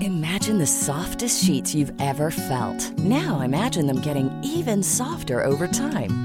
Imagine the softest sheets you've ever felt. Now imagine them getting even softer over time.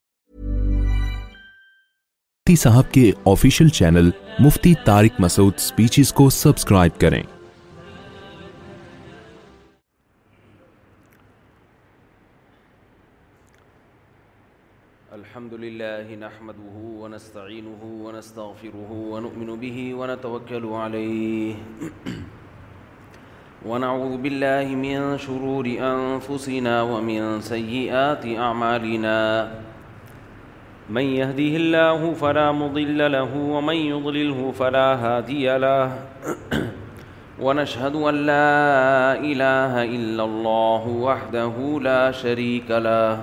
Mufti صاحب کے official channel Mufti Tariq Masood speeches کو subscribe کریں الحمد لله نحمده ونستعينه ونستغفره ونؤمن به ونتوكل عليه ونعوذ بالله من شرور أنفسنا ومن سيئات أعمالنا من يهده الله فلا مضل له ومن يضلله فلا هادي له ونشهد أن لا إله إلا الله وحده لا شريك له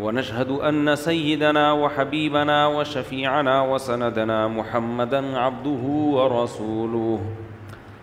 ونشهد أن سيدنا وحبيبنا وشفيعنا وسندنا محمدًا عبده ورسوله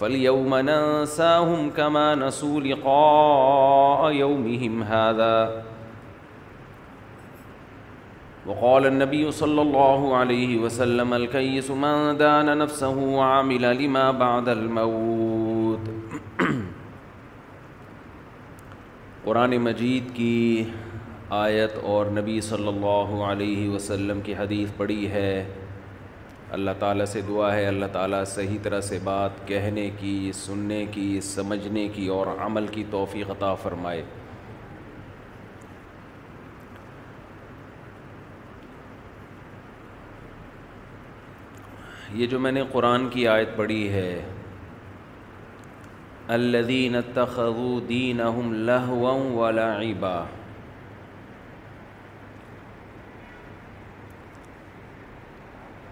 فَالْيَوْمَ نَنْسَاهُمْ كَمَا نَسُوا لِقَاءَ يَوْمِهِمْ هَذَا وقال النبي صلى الله عليه وسلم الكيس من دان نفسه وعمل لما بعد الموت قرآن مجید کی آیت اور نبی صلی اللہ علیہ وسلم کی حدیث پڑھی ہے اللہ تعالیٰ سے دعا ہے اللہ تعالیٰ صحیح طرح سے بات کہنے کی سننے کی سمجھنے کی اور عمل کی توفیق عطا فرمائے یہ جو میں نے قرآن کی آیت پڑھی ہے دِينَهُمْ دیندین وَلَعِبًا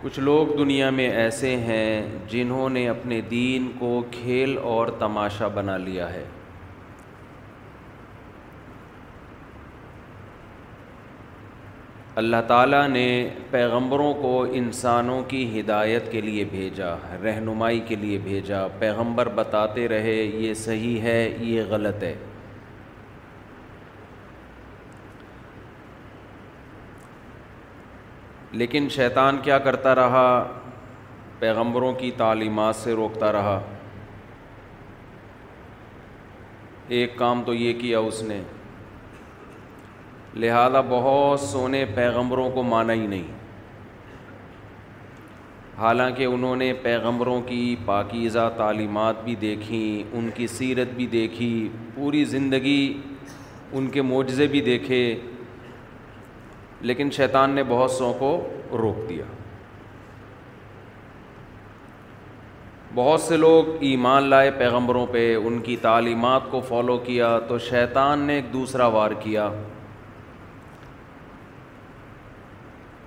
کچھ لوگ دنیا میں ایسے ہیں جنہوں نے اپنے دین کو کھیل اور تماشا بنا لیا ہے اللہ تعالیٰ نے پیغمبروں کو انسانوں کی ہدایت کے لیے بھیجا رہنمائی کے لیے بھیجا پیغمبر بتاتے رہے یہ صحیح ہے یہ غلط ہے لیکن شیطان کیا کرتا رہا پیغمبروں کی تعلیمات سے روکتا رہا ایک کام تو یہ کیا اس نے لہذا بہت سونے پیغمبروں کو مانا ہی نہیں حالانکہ انہوں نے پیغمبروں کی پاکیزہ تعلیمات بھی دیکھیں ان کی سیرت بھی دیکھی پوری زندگی ان کے معجزے بھی دیکھے لیکن شیطان نے بہت سو کو روک دیا بہت سے لوگ ایمان لائے پیغمبروں پہ ان کی تعلیمات کو فالو کیا تو شیطان نے ایک دوسرا وار کیا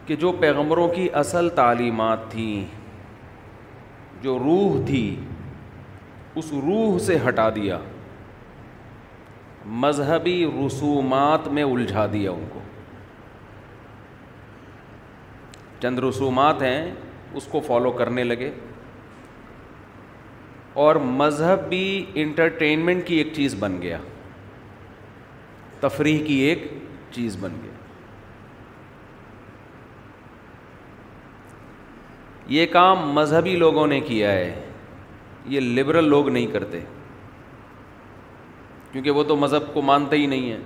کہ جو پیغمبروں کی اصل تعلیمات تھیں جو روح تھی اس روح سے ہٹا دیا مذہبی رسومات میں الجھا دیا ان کو چند رسومات ہیں اس کو فالو کرنے لگے اور مذہب بھی انٹرٹینمنٹ کی ایک چیز بن گیا تفریح کی ایک چیز بن گیا یہ کام مذہبی لوگوں نے کیا ہے یہ لبرل لوگ نہیں کرتے کیونکہ وہ تو مذہب کو مانتے ہی نہیں ہیں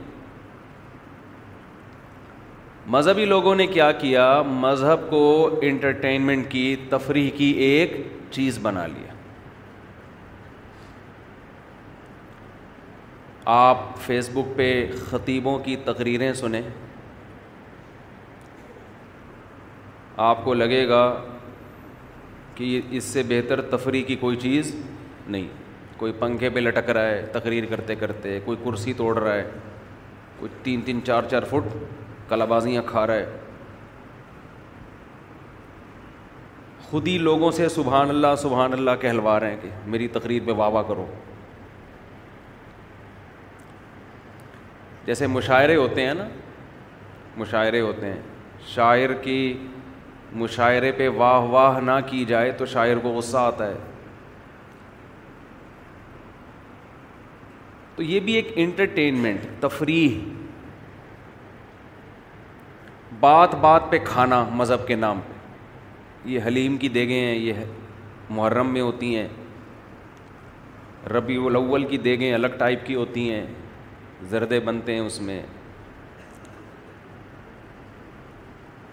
مذہبی لوگوں نے کیا کیا مذہب کو انٹرٹینمنٹ کی تفریح کی ایک چیز بنا لیا آپ فیس بک پہ خطیبوں کی تقریریں سنیں آپ کو لگے گا کہ اس سے بہتر تفریح کی کوئی چیز نہیں کوئی پنکھے پہ لٹک رہا ہے تقریر کرتے کرتے کوئی کرسی توڑ رہا ہے کوئی تین تین چار چار فٹ کلابازیاں بازیاں کھا رہا ہے خود ہی لوگوں سے سبحان اللہ سبحان اللہ کہلوا رہے ہیں کہ میری تقریر پہ واہ واہ کرو جیسے مشاعرے ہوتے ہیں نا مشاعرے ہوتے ہیں شاعر کی مشاعرے پہ واہ واہ نہ کی جائے تو شاعر کو غصہ آتا ہے تو یہ بھی ایک انٹرٹینمنٹ تفریح بات بات پہ کھانا مذہب کے نام پہ یہ حلیم کی دیگیں ہیں یہ محرم میں ہوتی ہیں ربیع الاول کی دیگیں الگ ٹائپ کی ہوتی ہیں زردے بنتے ہیں اس میں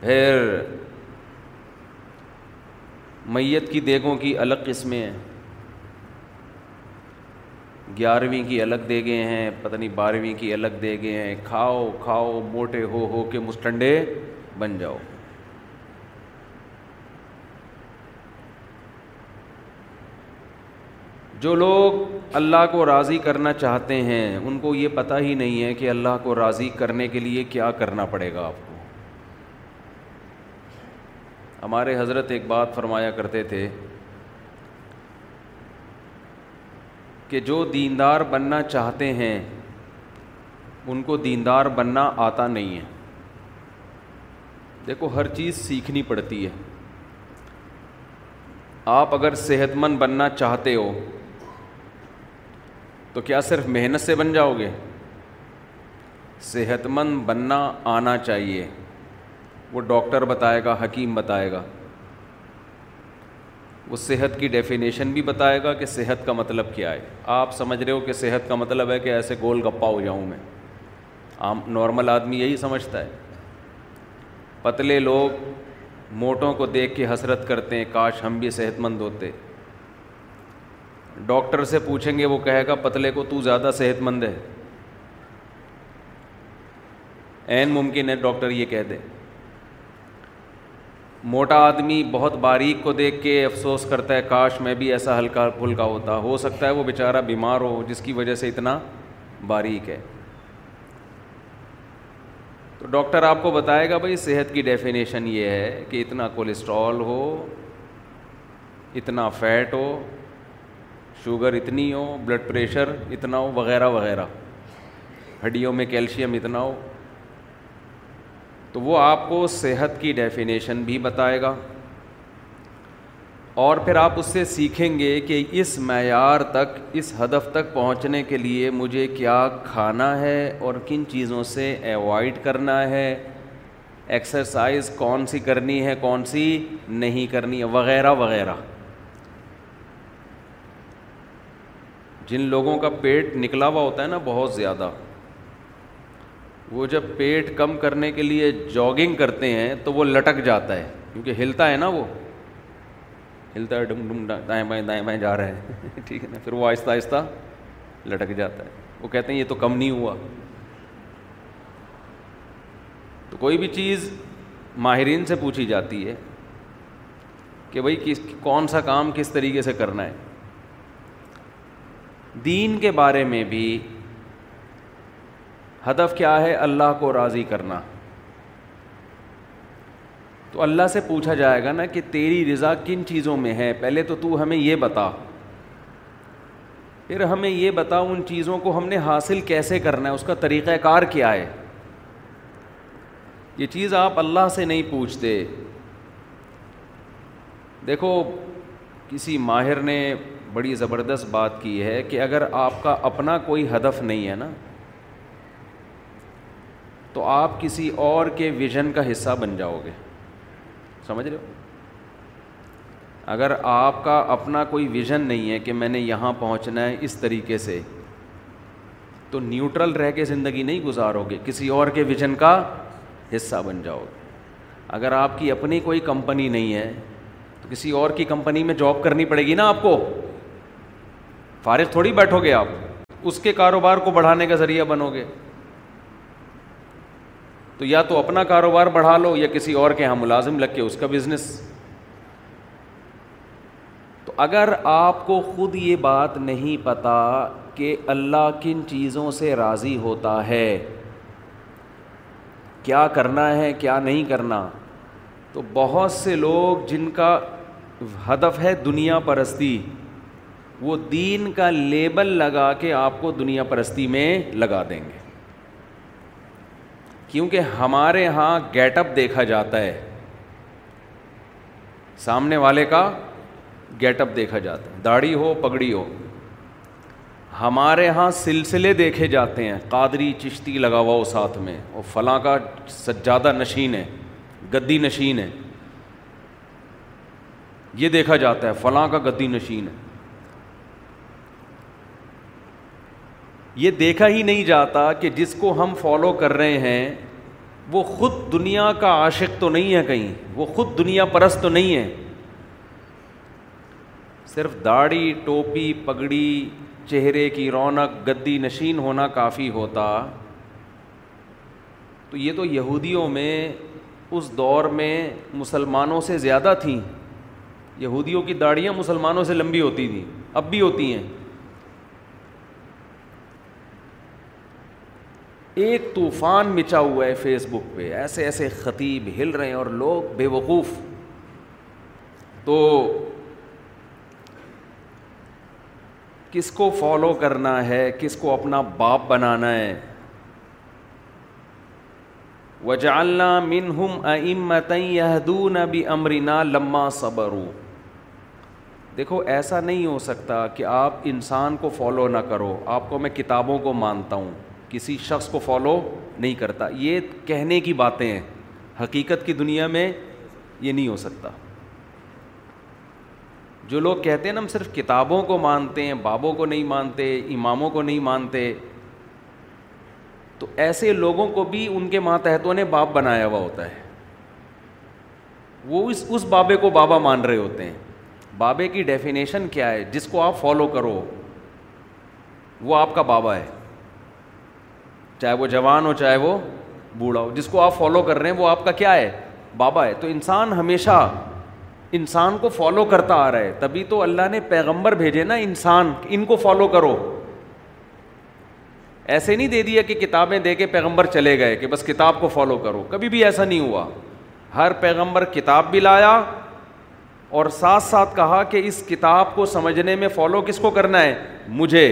پھر میت کی دیگوں کی الگ قسمیں ہیں گیارہویں کی الگ دے گئے ہیں پتہ نہیں بارہویں کی الگ دے گئے ہیں کھاؤ کھاؤ موٹے ہو ہو کے مسٹنڈے بن جاؤ جو لوگ اللہ کو راضی کرنا چاہتے ہیں ان کو یہ پتہ ہی نہیں ہے کہ اللہ کو راضی کرنے کے لیے کیا کرنا پڑے گا آپ کو ہمارے حضرت ایک بات فرمایا کرتے تھے کہ جو دیندار بننا چاہتے ہیں ان کو دیندار بننا آتا نہیں ہے دیکھو ہر چیز سیکھنی پڑتی ہے آپ اگر صحت مند بننا چاہتے ہو تو کیا صرف محنت سے بن جاؤ گے صحت مند بننا آنا چاہیے وہ ڈاکٹر بتائے گا حکیم بتائے گا وہ صحت کی ڈیفینیشن بھی بتائے گا کہ صحت کا مطلب کیا ہے آپ سمجھ رہے ہو کہ صحت کا مطلب ہے کہ ایسے گول گپا ہو جاؤں میں عام نارمل آدمی یہی سمجھتا ہے پتلے لوگ موٹوں کو دیکھ کے حسرت کرتے ہیں کاش ہم بھی صحت مند ہوتے ڈاکٹر سے پوچھیں گے وہ کہے گا پتلے کو تو زیادہ صحت مند ہے عین ممکن ہے ڈاکٹر یہ کہہ دے موٹا آدمی بہت باریک کو دیکھ کے افسوس کرتا ہے کاش میں بھی ایسا ہلکا پھلکا ہوتا ہو سکتا ہے وہ بیچارہ بیمار ہو جس کی وجہ سے اتنا باریک ہے تو ڈاکٹر آپ کو بتائے گا بھائی صحت کی ڈیفینیشن یہ ہے کہ اتنا کولیسٹرول ہو اتنا فیٹ ہو شوگر اتنی ہو بلڈ پریشر اتنا ہو وغیرہ وغیرہ ہڈیوں میں کیلشیم اتنا ہو تو وہ آپ کو صحت کی ڈیفینیشن بھی بتائے گا اور پھر آپ اس سے سیکھیں گے کہ اس معیار تک اس ہدف تک پہنچنے کے لیے مجھے کیا کھانا ہے اور کن چیزوں سے ایوائڈ کرنا ہے ایکسرسائز کون سی کرنی ہے کون سی نہیں کرنی ہے وغیرہ وغیرہ جن لوگوں کا پیٹ نکلا ہوا ہوتا ہے نا بہت زیادہ وہ جب پیٹ کم کرنے کے لیے جاگنگ کرتے ہیں تو وہ لٹک جاتا ہے کیونکہ ہلتا ہے نا وہ ہلتا ہے ڈم ڈم دائیں بائیں دائیں بائیں جا رہے ہیں ٹھیک ہے نا پھر وہ آہستہ آہستہ لٹک جاتا ہے وہ کہتے ہیں یہ تو کم نہیں ہوا تو کوئی بھی چیز ماہرین سے پوچھی جاتی ہے کہ بھائی کس کون سا کام کس طریقے سے کرنا ہے دین کے بارے میں بھی ہدف کیا ہے اللہ کو راضی کرنا تو اللہ سے پوچھا جائے گا نا کہ تیری رضا کن چیزوں میں ہے پہلے تو تو ہمیں یہ بتا پھر ہمیں یہ بتا ان چیزوں کو ہم نے حاصل کیسے کرنا ہے اس کا طریقہ کار کیا ہے یہ چیز آپ اللہ سے نہیں پوچھتے دیکھو کسی ماہر نے بڑی زبردست بات کی ہے کہ اگر آپ کا اپنا کوئی ہدف نہیں ہے نا تو آپ کسی اور کے ویژن کا حصہ بن جاؤ گے سمجھ رہے ہو اگر آپ کا اپنا کوئی ویژن نہیں ہے کہ میں نے یہاں پہنچنا ہے اس طریقے سے تو نیوٹرل رہ کے زندگی نہیں گزارو گے کسی اور کے ویژن کا حصہ بن جاؤ گے اگر آپ کی اپنی کوئی کمپنی نہیں ہے تو کسی اور کی کمپنی میں جاب کرنی پڑے گی نا آپ کو فارغ تھوڑی بیٹھو گے آپ اس کے کاروبار کو بڑھانے کا ذریعہ بنو گے تو یا تو اپنا کاروبار بڑھا لو یا کسی اور کے یہاں ملازم لگ کے اس کا بزنس تو اگر آپ کو خود یہ بات نہیں پتہ کہ اللہ کن چیزوں سے راضی ہوتا ہے کیا کرنا ہے کیا نہیں کرنا تو بہت سے لوگ جن کا ہدف ہے دنیا پرستی وہ دین کا لیبل لگا کے آپ کو دنیا پرستی میں لگا دیں گے کیونکہ ہمارے ہاں گیٹ اپ دیکھا جاتا ہے سامنے والے کا گیٹ اپ دیکھا جاتا ہے داڑھی ہو پگڑی ہو ہمارے ہاں سلسلے دیکھے جاتے ہیں قادری چشتی لگا ہوا ہو ساتھ میں اور فلاں کا سجادہ نشین ہے گدی نشین ہے یہ دیکھا جاتا ہے فلاں کا گدی نشین ہے یہ دیکھا ہی نہیں جاتا کہ جس کو ہم فالو کر رہے ہیں وہ خود دنیا کا عاشق تو نہیں ہے کہیں وہ خود دنیا پرست تو نہیں ہے صرف داڑھی ٹوپی پگڑی چہرے کی رونق گدی نشین ہونا کافی ہوتا تو یہ تو یہودیوں میں اس دور میں مسلمانوں سے زیادہ تھیں یہودیوں کی داڑیاں مسلمانوں سے لمبی ہوتی تھیں اب بھی ہوتی ہیں ایک طوفان مچا ہوا ہے فیس بک پہ ایسے ایسے خطیب ہل رہے ہیں اور لوگ بے وقوف تو کس کو فالو کرنا ہے کس کو اپنا باپ بنانا ہے وجالہ منہم امت یہدون بھی امرینا لما صبرو دیکھو ایسا نہیں ہو سکتا کہ آپ انسان کو فالو نہ کرو آپ کو میں کتابوں کو مانتا ہوں کسی شخص کو فالو نہیں کرتا یہ کہنے کی باتیں ہیں حقیقت کی دنیا میں یہ نہیں ہو سکتا جو لوگ کہتے ہیں نا ہم صرف کتابوں کو مانتے ہیں بابوں کو نہیں مانتے اماموں کو نہیں مانتے تو ایسے لوگوں کو بھی ان کے ماتحتوں نے باپ بنایا ہوا ہوتا ہے وہ اس اس بابے کو بابا مان رہے ہوتے ہیں بابے کی ڈیفینیشن کیا ہے جس کو آپ فالو کرو وہ آپ کا بابا ہے چاہے وہ جوان ہو چاہے وہ بوڑھا ہو جس کو آپ فالو کر رہے ہیں وہ آپ کا کیا ہے بابا ہے تو انسان ہمیشہ انسان کو فالو کرتا آ رہا ہے تبھی تو اللہ نے پیغمبر بھیجے نا انسان ان کو فالو کرو ایسے نہیں دے دیا کہ کتابیں دے کے پیغمبر چلے گئے کہ بس کتاب کو فالو کرو کبھی بھی ایسا نہیں ہوا ہر پیغمبر کتاب بھی لایا اور ساتھ ساتھ کہا کہ اس کتاب کو سمجھنے میں فالو کس کو کرنا ہے مجھے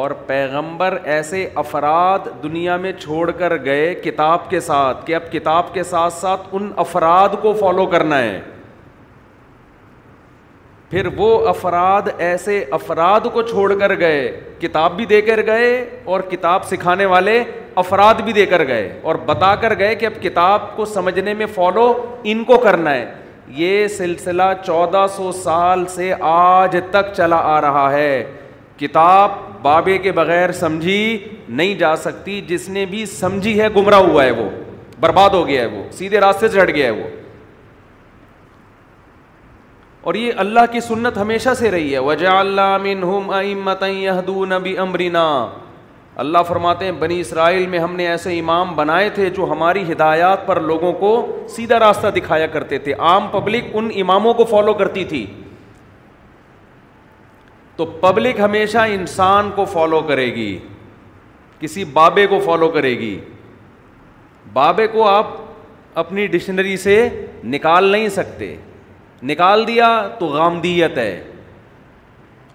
اور پیغمبر ایسے افراد دنیا میں چھوڑ کر گئے کتاب کے ساتھ کہ اب کتاب کے ساتھ ساتھ ان افراد کو فالو کرنا ہے پھر وہ افراد ایسے افراد کو چھوڑ کر گئے کتاب بھی دے کر گئے اور کتاب سکھانے والے افراد بھی دے کر گئے اور بتا کر گئے کہ اب کتاب کو سمجھنے میں فالو ان کو کرنا ہے یہ سلسلہ چودہ سو سال سے آج تک چلا آ رہا ہے کتاب بابے کے بغیر سمجھی نہیں جا سکتی جس نے بھی سمجھی ہے گمراہ ہوا ہے وہ برباد ہو گیا ہے وہ سیدھے راستے سے ہٹ گیا ہے وہ اور یہ اللہ کی سنت ہمیشہ سے رہی ہے وجا اللہ متعین امرینا اللہ فرماتے ہیں بنی اسرائیل میں ہم نے ایسے امام بنائے تھے جو ہماری ہدایات پر لوگوں کو سیدھا راستہ دکھایا کرتے تھے عام پبلک ان اماموں کو فالو کرتی تھی تو پبلک ہمیشہ انسان کو فالو کرے گی کسی بابے کو فالو کرے گی بابے کو آپ اپنی ڈکشنری سے نکال نہیں سکتے نکال دیا تو غامدیت ہے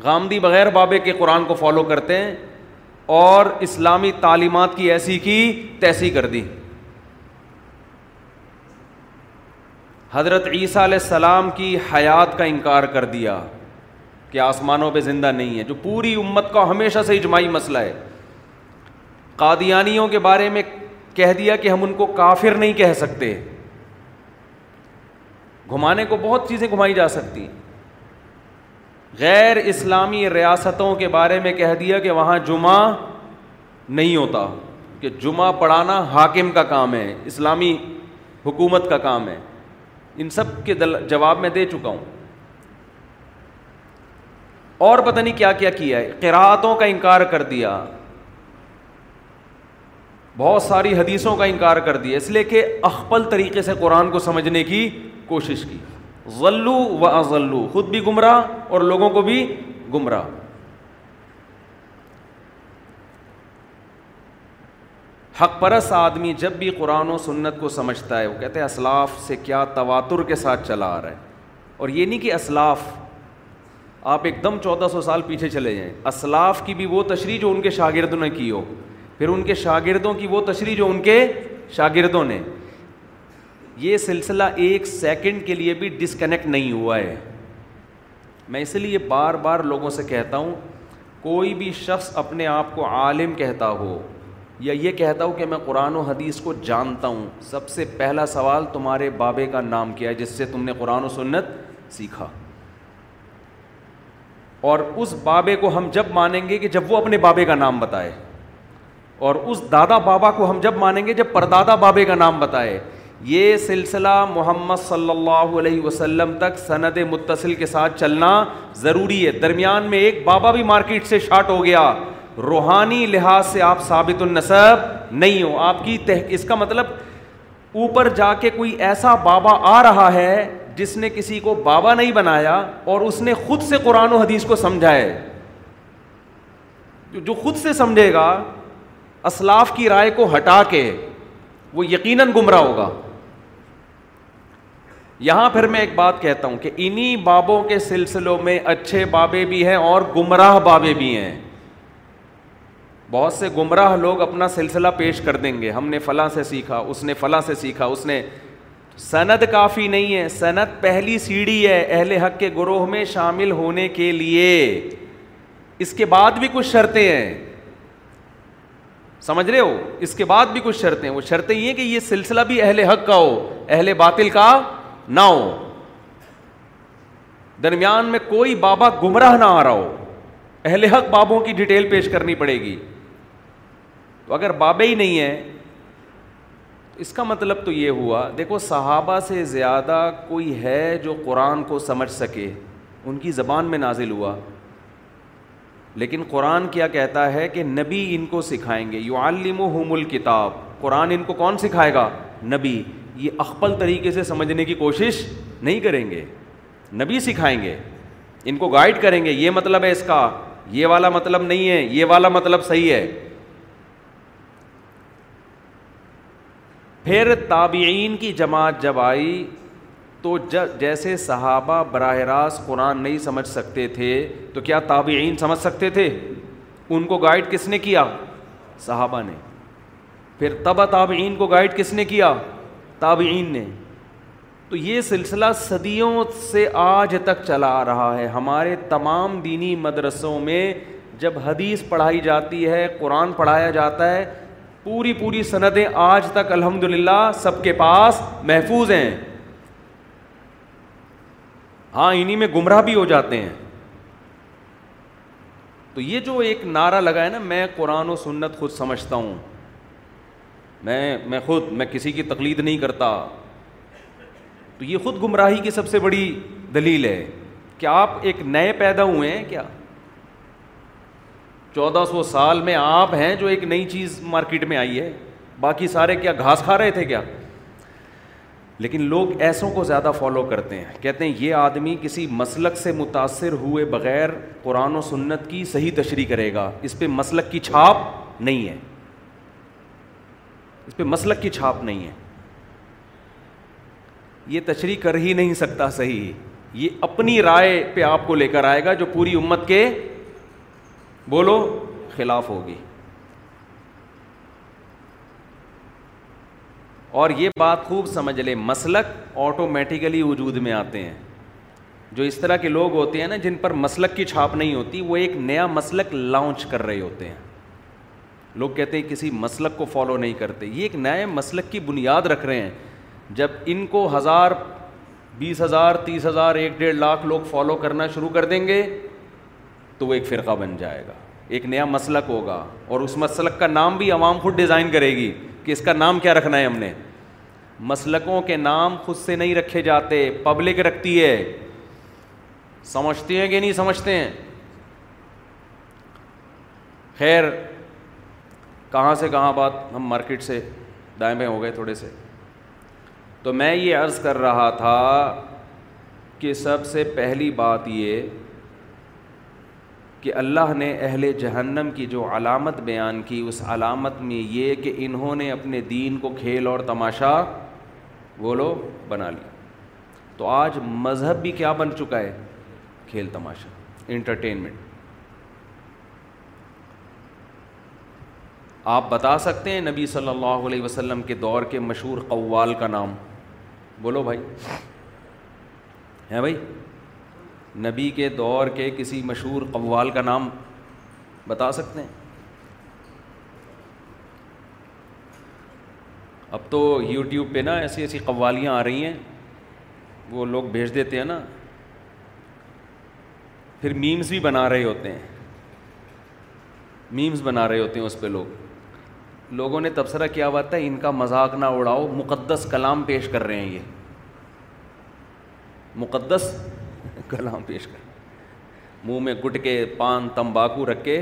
غامدی بغیر بابے کے قرآن کو فالو کرتے ہیں اور اسلامی تعلیمات کی ایسی کی تیسی کر دی حضرت عیسیٰ علیہ السلام کی حیات کا انکار کر دیا کہ آسمانوں پہ زندہ نہیں ہے جو پوری امت کا ہمیشہ سے اجماعی مسئلہ ہے قادیانیوں کے بارے میں کہہ دیا کہ ہم ان کو کافر نہیں کہہ سکتے گھمانے کو بہت چیزیں گھمائی جا سکتی غیر اسلامی ریاستوں کے بارے میں کہہ دیا کہ وہاں جمعہ نہیں ہوتا کہ جمعہ پڑھانا حاکم کا کام ہے اسلامی حکومت کا کام ہے ان سب کے جواب میں دے چکا ہوں اور پتہ نہیں کیا کیا کیا ہے کا انکار کر دیا بہت ساری حدیثوں کا انکار کر دیا اس لیے کہ اخبل طریقے سے قرآن کو سمجھنے کی کوشش کی ذلو و اضلو خود بھی گمراہ اور لوگوں کو بھی گمراہ حق پرس آدمی جب بھی قرآن و سنت کو سمجھتا ہے وہ کہتے ہیں اسلاف سے کیا تواتر کے ساتھ چلا آ رہا ہے اور یہ نہیں کہ اسلاف آپ ایک دم چودہ سو سال پیچھے چلے جائیں اسلاف کی بھی وہ تشریح جو ان کے شاگردوں نے کی ہو پھر ان کے شاگردوں کی وہ تشریح جو ان کے شاگردوں نے یہ سلسلہ ایک سیکنڈ کے لیے بھی ڈسکنیکٹ نہیں ہوا ہے میں اس لیے بار بار لوگوں سے کہتا ہوں کوئی بھی شخص اپنے آپ کو عالم کہتا ہو یا یہ کہتا ہو کہ میں قرآن و حدیث کو جانتا ہوں سب سے پہلا سوال تمہارے بابے کا نام کیا ہے جس سے تم نے قرآن و سنت سیکھا اور اس بابے کو ہم جب مانیں گے کہ جب وہ اپنے بابے کا نام بتائے اور اس دادا بابا کو ہم جب مانیں گے جب پردادا بابے کا نام بتائے یہ سلسلہ محمد صلی اللہ علیہ وسلم تک سند متصل کے ساتھ چلنا ضروری ہے درمیان میں ایک بابا بھی مارکیٹ سے شاٹ ہو گیا روحانی لحاظ سے آپ ثابت النصب نہیں ہو آپ کی اس کا مطلب اوپر جا کے کوئی ایسا بابا آ رہا ہے جس نے کسی کو بابا نہیں بنایا اور اس نے خود سے قرآن و حدیث کو سمجھا ہے جو خود سے سمجھے گا اسلاف کی رائے کو ہٹا کے وہ یقیناً گمراہ ہوگا یہاں پھر میں ایک بات کہتا ہوں کہ انہی بابوں کے سلسلوں میں اچھے بابے بھی ہیں اور گمراہ بابے بھی ہیں بہت سے گمراہ لوگ اپنا سلسلہ پیش کر دیں گے ہم نے فلاں سے سیکھا اس نے فلاں سے سیکھا اس نے سند کافی نہیں ہے سند پہلی سیڑھی ہے اہل حق کے گروہ میں شامل ہونے کے لیے اس کے بعد بھی کچھ شرطیں ہیں سمجھ رہے ہو اس کے بعد بھی کچھ شرطیں وہ شرطیں یہ کہ یہ سلسلہ بھی اہل حق کا ہو اہل باطل کا نہ ہو درمیان میں کوئی بابا گمراہ نہ آ رہا ہو اہل حق بابوں کی ڈیٹیل پیش کرنی پڑے گی تو اگر بابے ہی نہیں ہیں اس کا مطلب تو یہ ہوا دیکھو صحابہ سے زیادہ کوئی ہے جو قرآن کو سمجھ سکے ان کی زبان میں نازل ہوا لیکن قرآن کیا کہتا ہے کہ نبی ان کو سکھائیں گے یو عالم الکتاب قرآن ان کو کون سکھائے گا نبی یہ اخبل طریقے سے سمجھنے کی کوشش نہیں کریں گے نبی سکھائیں گے ان کو گائڈ کریں گے یہ مطلب ہے اس کا یہ والا مطلب نہیں ہے یہ والا مطلب صحیح ہے پھر تابعین کی جماعت جب آئی تو جیسے صحابہ براہ راست قرآن نہیں سمجھ سکتے تھے تو کیا تابعین سمجھ سکتے تھے ان کو گائڈ کس نے کیا صحابہ نے پھر تبا تابعین کو گائڈ کس نے کیا تابعین نے تو یہ سلسلہ صدیوں سے آج تک چلا آ رہا ہے ہمارے تمام دینی مدرسوں میں جب حدیث پڑھائی جاتی ہے قرآن پڑھایا جاتا ہے پوری پوری صنعتیں آج تک الحمد للہ سب کے پاس محفوظ ہیں ہاں انہیں میں گمراہ بھی ہو جاتے ہیں تو یہ جو ایک نعرہ لگا ہے نا میں قرآن و سنت خود سمجھتا ہوں میں میں خود میں کسی کی تقلید نہیں کرتا تو یہ خود گمراہی کی سب سے بڑی دلیل ہے کہ آپ ایک نئے پیدا ہوئے ہیں کیا چودہ سو سال میں آپ ہیں جو ایک نئی چیز مارکیٹ میں آئی ہے باقی سارے کیا گھاس کھا رہے تھے کیا لیکن لوگ ایسوں کو زیادہ فالو کرتے ہیں کہتے ہیں یہ آدمی کسی مسلک سے متاثر ہوئے بغیر قرآن و سنت کی صحیح تشریح کرے گا اس پہ مسلک کی چھاپ نہیں ہے اس پہ مسلک کی چھاپ نہیں ہے یہ تشریح کر ہی نہیں سکتا صحیح یہ اپنی رائے پہ آپ کو لے کر آئے گا جو پوری امت کے بولو خلاف ہوگی اور یہ بات خوب سمجھ لے مسلک آٹومیٹیکلی وجود میں آتے ہیں جو اس طرح کے لوگ ہوتے ہیں نا جن پر مسلک کی چھاپ نہیں ہوتی وہ ایک نیا مسلک لانچ کر رہے ہوتے ہیں لوگ کہتے ہیں کسی مسلک کو فالو نہیں کرتے یہ ایک نئے مسلک کی بنیاد رکھ رہے ہیں جب ان کو ہزار بیس ہزار تیس ہزار ایک ڈیڑھ لاکھ لوگ فالو کرنا شروع کر دیں گے تو وہ ایک فرقہ بن جائے گا ایک نیا مسلک ہوگا اور اس مسلک کا نام بھی عوام خود ڈیزائن کرے گی کہ اس کا نام کیا رکھنا ہے ہم نے مسلکوں کے نام خود سے نہیں رکھے جاتے پبلک رکھتی ہے سمجھتے ہیں کہ نہیں سمجھتے ہیں خیر کہاں سے کہاں بات ہم مارکیٹ سے دائیں بائیں ہو گئے تھوڑے سے تو میں یہ عرض کر رہا تھا کہ سب سے پہلی بات یہ کہ اللہ نے اہل جہنم کی جو علامت بیان کی اس علامت میں یہ کہ انہوں نے اپنے دین کو کھیل اور تماشا بولو بنا لیا تو آج مذہب بھی کیا بن چکا ہے کھیل تماشا انٹرٹینمنٹ آپ بتا سکتے ہیں نبی صلی اللہ علیہ وسلم کے دور کے مشہور قوال کا نام بولو بھائی ہیں بھائی نبی کے دور کے کسی مشہور قوال کا نام بتا سکتے ہیں اب تو یوٹیوب پہ نا ایسی ایسی قوالیاں آ رہی ہیں وہ لوگ بھیج دیتے ہیں نا پھر میمز بھی بنا رہے ہوتے ہیں میمز بنا رہے ہوتے ہیں اس پہ لوگ لوگوں نے تبصرہ کیا ہوا تھا ان کا مذاق نہ اڑاؤ مقدس کلام پیش کر رہے ہیں یہ مقدس کلام پیش کر منہ میں گٹ کے پان تمباکو رکھ کے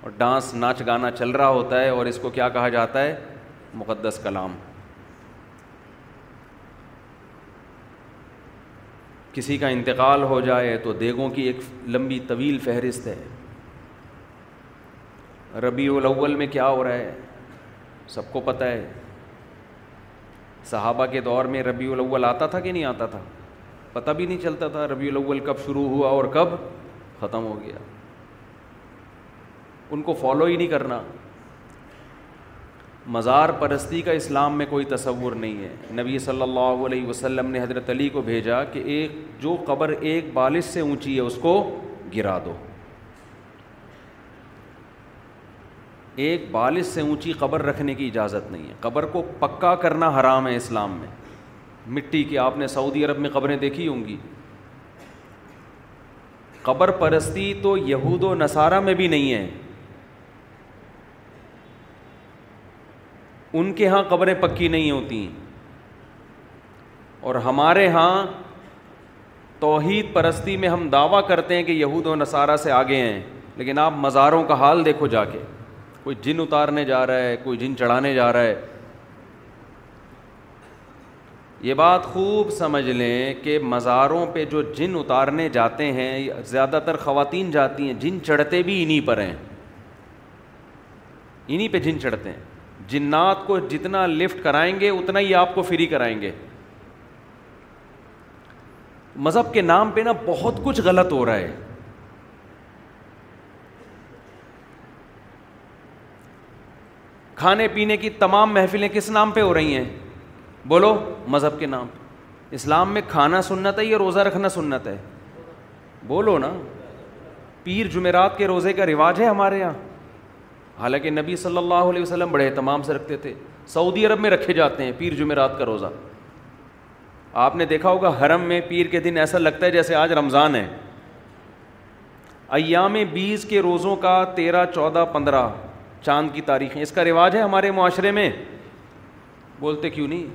اور ڈانس ناچ گانا چل رہا ہوتا ہے اور اس کو کیا کہا جاتا ہے مقدس کلام کسی کا انتقال ہو جائے تو دیگوں کی ایک لمبی طویل فہرست ہے ربیع الاول میں کیا ہو رہا ہے سب کو پتہ ہے صحابہ کے دور میں ربیع الاول آتا تھا کہ نہیں آتا تھا پتہ بھی نہیں چلتا تھا ربیع الاول کب شروع ہوا اور کب ختم ہو گیا ان کو فالو ہی نہیں کرنا مزار پرستی کا اسلام میں کوئی تصور نہیں ہے نبی صلی اللہ علیہ وسلم نے حضرت علی کو بھیجا کہ ایک جو قبر ایک بالش سے اونچی ہے اس کو گرا دو ایک بالش سے اونچی قبر رکھنے کی اجازت نہیں ہے قبر کو پکا کرنا حرام ہے اسلام میں مٹی کی آپ نے سعودی عرب میں قبریں دیکھی ہوں گی قبر پرستی تو یہود و نصارہ میں بھی نہیں ہے ان کے ہاں قبریں پکی نہیں ہیں اور ہمارے ہاں توحید پرستی میں ہم دعویٰ کرتے ہیں کہ یہود و نصارہ سے آگے ہیں لیکن آپ مزاروں کا حال دیکھو جا کے کوئی جن اتارنے جا رہا ہے کوئی جن چڑھانے جا رہا ہے یہ بات خوب سمجھ لیں کہ مزاروں پہ جو جن اتارنے جاتے ہیں زیادہ تر خواتین جاتی ہیں جن چڑھتے بھی انہیں پر ہیں انہیں پہ جن چڑھتے ہیں جنات کو جتنا لفٹ کرائیں گے اتنا ہی آپ کو فری کرائیں گے مذہب کے نام پہ نا بہت کچھ غلط ہو رہا ہے کھانے پینے کی تمام محفلیں کس نام پہ ہو رہی ہیں بولو مذہب کے نام اسلام میں کھانا سنت ہے یا روزہ رکھنا سنت ہے بولو نا پیر جمعرات کے روزے کا رواج ہے ہمارے یہاں حالانکہ نبی صلی اللہ علیہ وسلم بڑے اہتمام سے رکھتے تھے سعودی عرب میں رکھے جاتے ہیں پیر جمعرات کا روزہ آپ نے دیکھا ہوگا حرم میں پیر کے دن ایسا لگتا ہے جیسے آج رمضان ہے ایام بیس کے روزوں کا تیرہ چودہ پندرہ چاند کی تاریخیں اس کا رواج ہے ہمارے معاشرے میں بولتے کیوں نہیں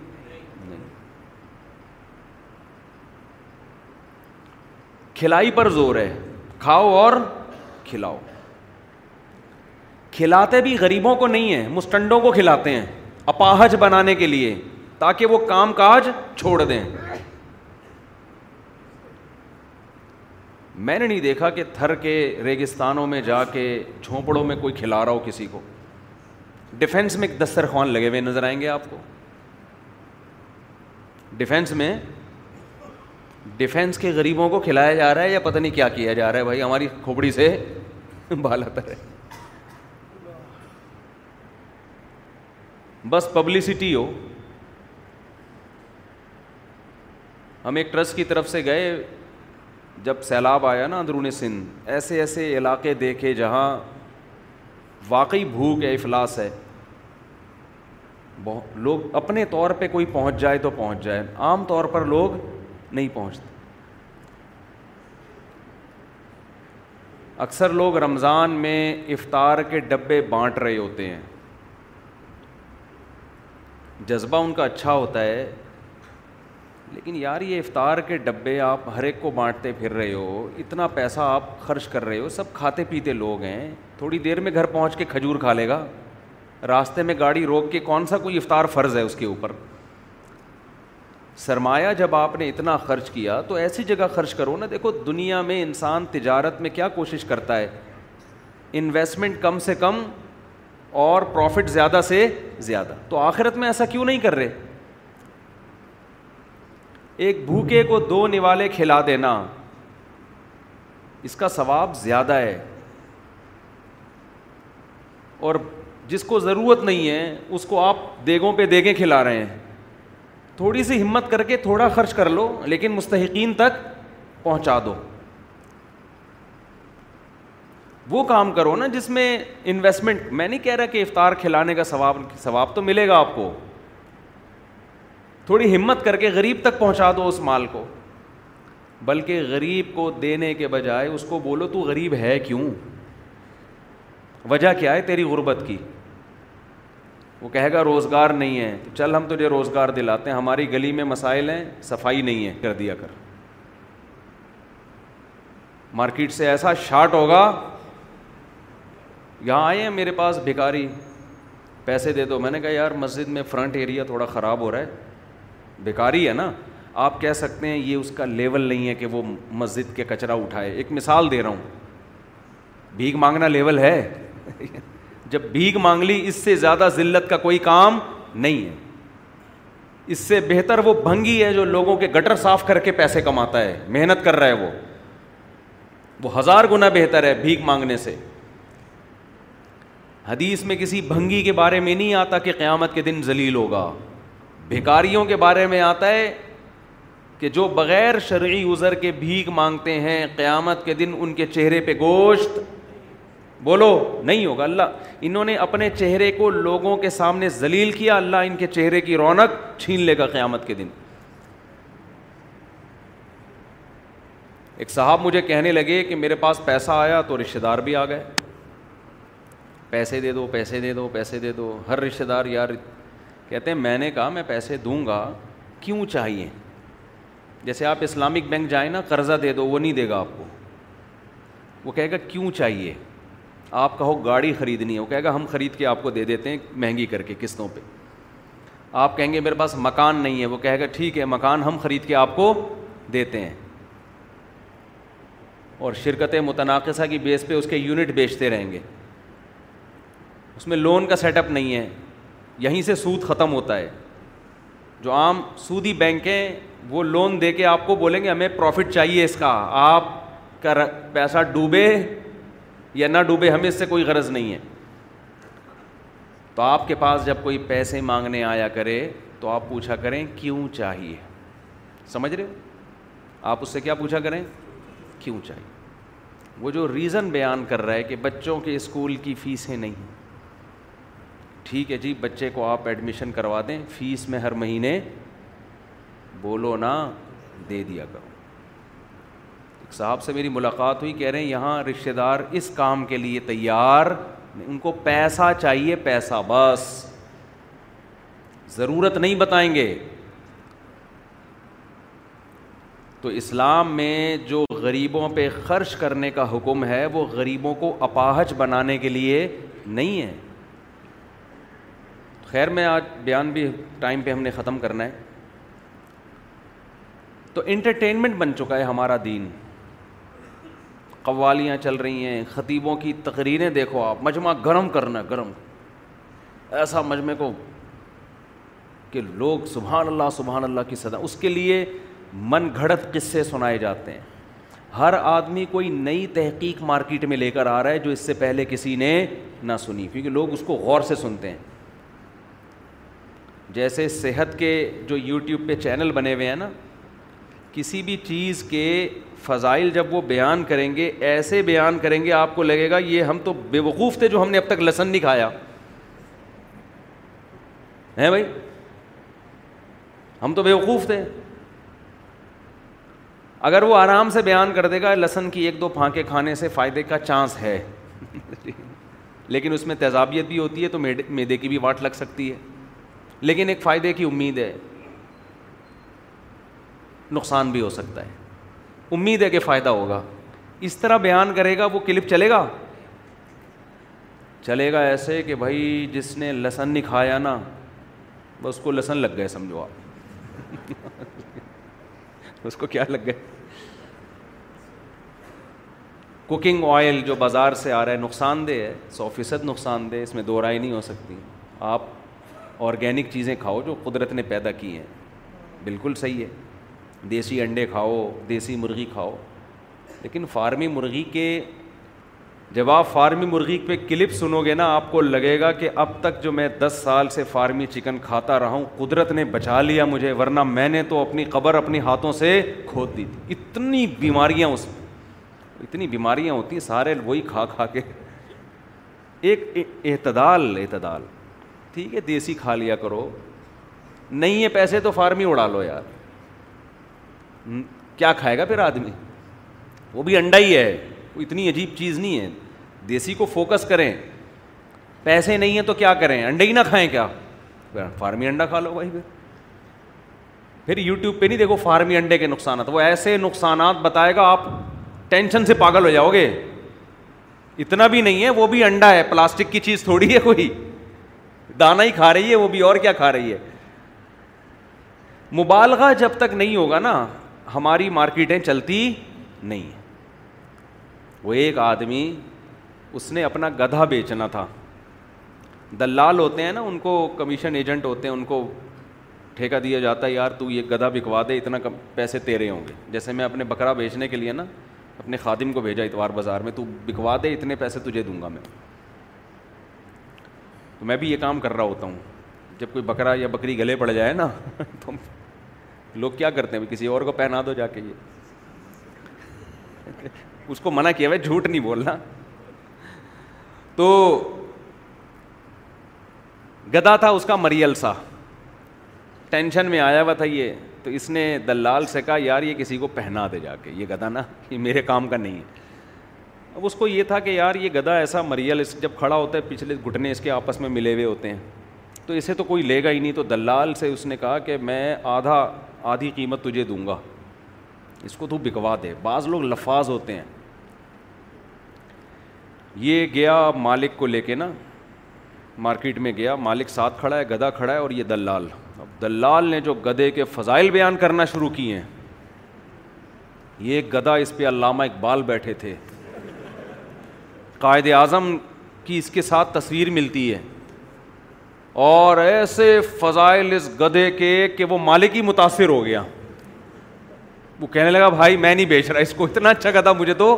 کھلائی پر زور ہے کھاؤ اور کھلاؤ کھلاتے بھی غریبوں کو نہیں ہیں مسٹنڈوں کو کھلاتے ہیں اپاہج بنانے کے لیے تاکہ وہ کام کاج چھوڑ دیں میں نے نہیں دیکھا کہ تھر کے ریگستانوں میں جا کے جھونپڑوں میں کوئی کھلا رہا ہو کسی کو ڈیفینس میں دسترخوان لگے ہوئے نظر آئیں گے آپ کو ڈیفینس میں ڈیفینس کے غریبوں کو کھلایا جا رہا ہے یا پتہ نہیں کیا کیا جا رہا ہے بھائی ہماری کھوپڑی سے بالت ہے بس پبلسٹی ہو ہم ایک ٹرسٹ کی طرف سے گئے جب سیلاب آیا نا اندرون سندھ ایسے ایسے علاقے دیکھے جہاں واقعی بھوک ہے افلاس ہے لوگ اپنے طور پہ کوئی پہنچ جائے تو پہنچ جائے عام طور پر لوگ نہیں پہنچتے اکثر لوگ رمضان میں افطار کے ڈبے بانٹ رہے ہوتے ہیں جذبہ ان کا اچھا ہوتا ہے لیکن یار یہ افطار کے ڈبے آپ ہر ایک کو بانٹتے پھر رہے ہو اتنا پیسہ آپ خرچ کر رہے ہو سب کھاتے پیتے لوگ ہیں تھوڑی دیر میں گھر پہنچ کے کھجور کھا لے گا راستے میں گاڑی روک کے کون سا کوئی افطار فرض ہے اس کے اوپر سرمایہ جب آپ نے اتنا خرچ کیا تو ایسی جگہ خرچ کرو نا دیکھو دنیا میں انسان تجارت میں کیا کوشش کرتا ہے انویسٹمنٹ کم سے کم اور پروفٹ زیادہ سے زیادہ تو آخرت میں ایسا کیوں نہیں کر رہے ایک بھوکے کو دو نوالے کھلا دینا اس کا ثواب زیادہ ہے اور جس کو ضرورت نہیں ہے اس کو آپ دیگوں پہ دیگیں کھلا رہے ہیں تھوڑی سی ہمت کر کے تھوڑا خرچ کر لو لیکن مستحقین تک پہنچا دو وہ کام کرو نا جس میں انویسٹمنٹ میں نہیں کہہ رہا کہ افطار کھلانے کا ثواب ثواب تو ملے گا آپ کو تھوڑی ہمت کر کے غریب تک پہنچا دو اس مال کو بلکہ غریب کو دینے کے بجائے اس کو بولو تو غریب ہے کیوں وجہ کیا ہے تیری غربت کی وہ کہے گا روزگار نہیں ہے چل ہم تجھے روزگار دلاتے ہیں ہماری گلی میں مسائل ہیں صفائی نہیں ہے کر دیا کر مارکیٹ سے ایسا شارٹ ہوگا یہاں آئے ہیں میرے پاس بھکاری پیسے دے دو میں نے کہا یار مسجد میں فرنٹ ایریا تھوڑا خراب ہو رہا ہے بیکاری ہے نا آپ کہہ سکتے ہیں یہ اس کا لیول نہیں ہے کہ وہ مسجد کے کچرا اٹھائے ایک مثال دے رہا ہوں بھیک مانگنا لیول ہے جب بھیک مانگ لی اس سے زیادہ ذلت کا کوئی کام نہیں ہے اس سے بہتر وہ بھنگی ہے جو لوگوں کے گٹر صاف کر کے پیسے کماتا ہے محنت کر رہا ہے وہ وہ ہزار گنا بہتر ہے بھیک مانگنے سے حدیث میں کسی بھنگی کے بارے میں نہیں آتا کہ قیامت کے دن ذلیل ہوگا بھیکاریوں کے بارے میں آتا ہے کہ جو بغیر شرعی عذر کے بھیک مانگتے ہیں قیامت کے دن ان کے چہرے پہ گوشت بولو نہیں ہوگا اللہ انہوں نے اپنے چہرے کو لوگوں کے سامنے ذلیل کیا اللہ ان کے چہرے کی رونق چھین لے گا قیامت کے دن ایک صاحب مجھے کہنے لگے کہ میرے پاس پیسہ آیا تو رشتے دار بھی آ گئے پیسے دے دو پیسے دے دو پیسے دے دو ہر رشتے دار یار کہتے ہیں میں نے کہا میں پیسے دوں گا کیوں چاہیے جیسے آپ اسلامک بینک جائیں نا قرضہ دے دو وہ نہیں دے گا آپ کو وہ کہے گا کیوں چاہیے آپ کہو گاڑی خریدنی ہے وہ کہے گا ہم خرید کے آپ کو دے دیتے ہیں مہنگی کر کے قسطوں پہ آپ کہیں گے میرے پاس مکان نہیں ہے وہ کہے گا ٹھیک ہے مکان ہم خرید کے آپ کو دیتے ہیں اور شرکت متناقصہ کی بیس پہ اس کے یونٹ بیچتے رہیں گے اس میں لون کا سیٹ اپ نہیں ہے یہیں سے سود ختم ہوتا ہے جو عام سودی بینک ہیں وہ لون دے کے آپ کو بولیں گے ہمیں پروفٹ چاہیے اس کا آپ کا پیسہ ڈوبے یا نہ ڈوبے ہمیں اس سے کوئی غرض نہیں ہے تو آپ کے پاس جب کوئی پیسے مانگنے آیا کرے تو آپ پوچھا کریں کیوں چاہیے سمجھ رہے ہو آپ اس سے کیا پوچھا کریں کیوں چاہیے وہ جو ریزن بیان کر رہا ہے کہ بچوں کے اسکول کی فیسیں نہیں ٹھیک ہے جی بچے کو آپ ایڈمیشن کروا دیں فیس میں ہر مہینے بولو نا دے دیا کرو صاحب سے میری ملاقات ہوئی کہہ رہے ہیں یہاں رشتے دار اس کام کے لیے تیار ان کو پیسہ چاہیے پیسہ بس ضرورت نہیں بتائیں گے تو اسلام میں جو غریبوں پہ خرچ کرنے کا حکم ہے وہ غریبوں کو اپاہج بنانے کے لیے نہیں ہے خیر میں آج بیان بھی ٹائم پہ ہم نے ختم کرنا ہے تو انٹرٹینمنٹ بن چکا ہے ہمارا دین قوالیاں چل رہی ہیں خطیبوں کی تقریریں دیکھو آپ مجمع گرم کرنا گرم ایسا مجمع کو کہ لوگ سبحان اللہ سبحان اللہ کی صدا اس کے لیے من گھڑت قصے سنائے جاتے ہیں ہر آدمی کوئی نئی تحقیق مارکیٹ میں لے کر آ رہا ہے جو اس سے پہلے کسی نے نہ سنی کیونکہ لوگ اس کو غور سے سنتے ہیں جیسے صحت کے جو یوٹیوب پہ چینل بنے ہوئے ہیں نا کسی بھی چیز کے فضائل جب وہ بیان کریں گے ایسے بیان کریں گے آپ کو لگے گا یہ ہم تو بے وقوف تھے جو ہم نے اب تک لسن نہیں کھایا ہیں بھائی ہم تو بے وقوف تھے اگر وہ آرام سے بیان کر دے گا لہسن کی ایک دو پھانکے کھانے سے فائدے کا چانس ہے لیکن اس میں تیزابیت بھی ہوتی ہے تو میدے کی بھی واٹ لگ سکتی ہے لیکن ایک فائدے کی امید ہے نقصان بھی ہو سکتا ہے امید ہے کہ فائدہ ہوگا اس طرح بیان کرے گا وہ کلپ چلے گا چلے گا ایسے کہ بھائی جس نے لہسن نہیں کھایا نا بس اس کو لہسن لگ گئے سمجھو آپ اس کو کیا لگ گئے کوکنگ آئل جو بازار سے آ رہا ہے نقصان دہ ہے سو فیصد نقصان دہ اس میں دو رائے نہیں ہو سکتی آپ آرگینک چیزیں کھاؤ جو قدرت نے پیدا کی ہیں بالکل صحیح ہے دیسی انڈے کھاؤ دیسی مرغی کھاؤ لیکن فارمی مرغی کے جب آپ فارمی مرغی پہ کلپ سنو گے نا آپ کو لگے گا کہ اب تک جو میں دس سال سے فارمی چکن کھاتا رہا ہوں قدرت نے بچا لیا مجھے ورنہ میں نے تو اپنی قبر اپنے ہاتھوں سے کھود دی تھی اتنی بیماریاں اس میں اتنی بیماریاں ہوتی ہیں سارے وہی کھا کھا کے ایک اعتدال اعتدال ٹھیک ہے دیسی کھا لیا کرو نہیں ہے پیسے تو فارمی اڑا لو یار کیا کھائے گا پھر آدمی وہ بھی انڈا ہی ہے وہ اتنی عجیب چیز نہیں ہے دیسی کو فوکس کریں پیسے نہیں ہیں تو کیا کریں انڈے ہی نہ کھائیں کیا فارمی انڈا کھا لو بھائی پھر پھر یوٹیوب پہ نہیں دیکھو فارمی انڈے کے نقصانات وہ ایسے نقصانات بتائے گا آپ ٹینشن سے پاگل ہو جاؤ گے اتنا بھی نہیں ہے وہ بھی انڈا ہے پلاسٹک کی چیز تھوڑی ہے کوئی دانا ہی کھا رہی ہے وہ بھی اور کیا کھا رہی ہے مبالغہ جب تک نہیں ہوگا نا ہماری مارکیٹیں چلتی نہیں وہ ایک آدمی اس نے اپنا گدھا بیچنا تھا دلال ہوتے ہیں نا ان کو کمیشن ایجنٹ ہوتے ہیں ان کو ٹھیکہ دیا جاتا ہے یار تو یہ گدھا بکوا دے اتنا پیسے تیرے ہوں گے جیسے میں اپنے بکرا بیچنے کے لیے نا اپنے خادم کو بھیجا اتوار بازار میں تو بکوا دے اتنے پیسے تجھے دوں گا میں تو میں بھی یہ کام کر رہا ہوتا ہوں جب کوئی بکرا یا بکری گلے پڑ جائے نا تو لوگ کیا کرتے ہیں کسی اور کو پہنا دو جا کے یہ اس کو منع کیا جھوٹ نہیں بولنا تو گدا تھا اس کا مریل سا ٹینشن میں آیا ہوا تھا یہ تو اس نے دلال سے کہا یار یہ کسی کو پہنا دے جا کے یہ گدا نا یہ میرے کام کا نہیں ہے اب اس کو یہ تھا کہ یار یہ گدا ایسا مریل اس جب کھڑا ہوتا ہے پچھلے گھٹنے اس کے آپس میں ملے ہوئے ہوتے ہیں تو اسے تو کوئی لے گا ہی نہیں تو دلال سے اس نے کہا کہ میں آدھا آدھی قیمت تجھے دوں گا اس کو تو بکوا دے بعض لوگ لفاظ ہوتے ہیں یہ گیا مالک کو لے کے نا مارکیٹ میں گیا مالک ساتھ کھڑا ہے گدھا کھڑا ہے اور یہ دلال اب دلال نے جو گدھے کے فضائل بیان کرنا شروع کیے ہیں یہ گدھا اس پہ علامہ اقبال بیٹھے تھے قائد اعظم کی اس کے ساتھ تصویر ملتی ہے اور ایسے فضائل اس گدے کے کہ وہ مالک ہی متاثر ہو گیا وہ کہنے لگا بھائی میں نہیں بیچ رہا اس کو اتنا اچھا گدھا مجھے تو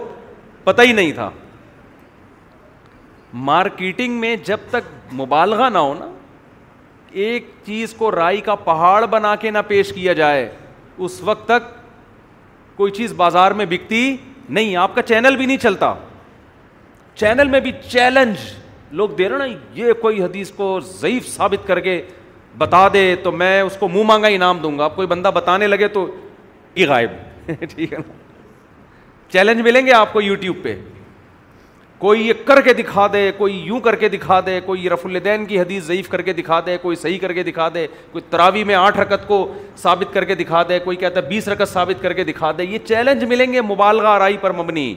پتہ ہی نہیں تھا مارکیٹنگ میں جب تک مبالغہ نہ ہو نا ایک چیز کو رائی کا پہاڑ بنا کے نہ پیش کیا جائے اس وقت تک کوئی چیز بازار میں بکتی نہیں آپ کا چینل بھی نہیں چلتا چینل میں بھی چیلنج لوگ دے رہے نا یہ کوئی حدیث کو ضعیف ثابت کر کے بتا دے تو میں اس کو منہ مانگا انعام دوں گا کوئی بندہ بتانے لگے تو یہ غائب ٹھیک ہے نا چیلنج ملیں گے آپ کو یوٹیوب پہ کوئی یہ کر کے دکھا دے کوئی یوں کر کے دکھا دے کوئی رف الدین کی حدیث ضعیف کر کے دکھا دے کوئی صحیح کر کے دکھا دے کوئی تراوی میں آٹھ رکت کو ثابت کر کے دکھا دے کوئی کہتا ہے بیس رکت ثابت کر کے دکھا دے یہ چیلنج ملیں گے مبالغہ آرائی پر مبنی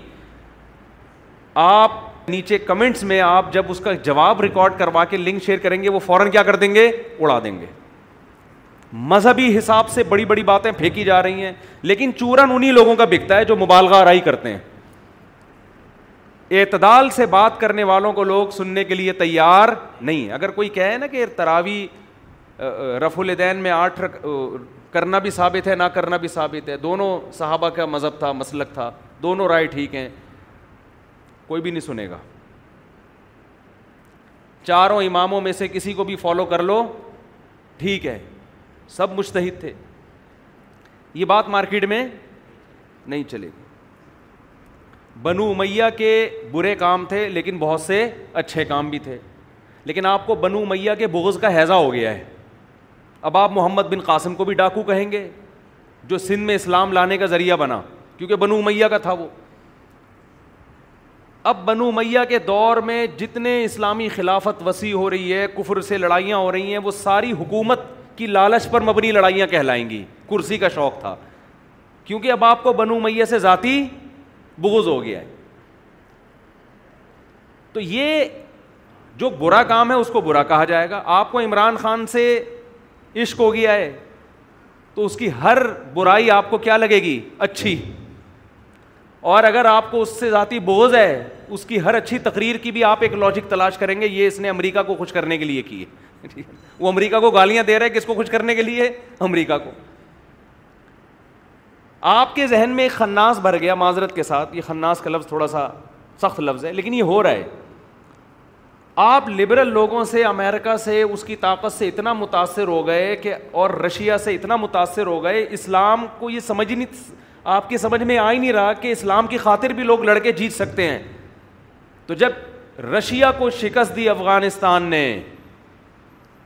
آپ نیچے کمنٹس میں آپ جب اس کا جواب ریکارڈ کروا کے لنک شیئر کریں گے وہ فوراً کیا کر دیں گے اڑا دیں گے مذہبی حساب سے بڑی بڑی باتیں پھینکی جا رہی ہیں لیکن چورن انہیں لوگوں کا بکتا ہے جو مبالغہ آرائی کرتے ہیں اعتدال سے بات کرنے والوں کو لوگ سننے کے لیے تیار نہیں اگر کوئی کہے نا کہ تراوی رف الدین میں آٹھ کرنا بھی ثابت ہے نہ کرنا بھی ثابت ہے دونوں صحابہ کا مذہب تھا مسلک تھا دونوں رائے ٹھیک ہیں کوئی بھی نہیں سنے گا چاروں اماموں میں سے کسی کو بھی فالو کر لو ٹھیک ہے سب مشتحد تھے یہ بات مارکیٹ میں نہیں چلے گی بنو میاں کے برے کام تھے لیکن بہت سے اچھے کام بھی تھے لیکن آپ کو بنو میاں کے بغض کا حیضہ ہو گیا ہے اب آپ محمد بن قاسم کو بھی ڈاکو کہیں گے جو سندھ میں اسلام لانے کا ذریعہ بنا کیونکہ بنو میاں کا تھا وہ اب بنو میاں کے دور میں جتنے اسلامی خلافت وسیع ہو رہی ہے کفر سے لڑائیاں ہو رہی ہیں وہ ساری حکومت کی لالچ پر مبنی لڑائیاں کہلائیں گی کرسی کا شوق تھا کیونکہ اب آپ کو بنو میاں سے ذاتی بغض ہو گیا ہے تو یہ جو برا کام ہے اس کو برا کہا جائے گا آپ کو عمران خان سے عشق ہو گیا ہے تو اس کی ہر برائی آپ کو کیا لگے گی اچھی اور اگر آپ کو اس سے ذاتی بوجھ ہے اس کی ہر اچھی تقریر کی بھی آپ ایک لاجک تلاش کریں گے یہ اس نے امریکہ کو خوش کرنے کے لیے کی ہے وہ امریکہ کو گالیاں دے رہے کس کو خوش کرنے کے لیے امریکہ کو آپ کے ذہن میں ایک خناس بھر گیا معذرت کے ساتھ یہ خناس کا لفظ تھوڑا سا سخت لفظ ہے لیکن یہ ہو رہا ہے آپ لبرل لوگوں سے امریکہ سے اس کی طاقت سے اتنا متاثر ہو گئے کہ اور رشیا سے اتنا متاثر ہو گئے اسلام کو یہ سمجھ ہی نہیں آپ کی سمجھ میں آ ہی نہیں رہا کہ اسلام کی خاطر بھی لوگ لڑکے جیت سکتے ہیں تو جب رشیا کو شکست دی افغانستان نے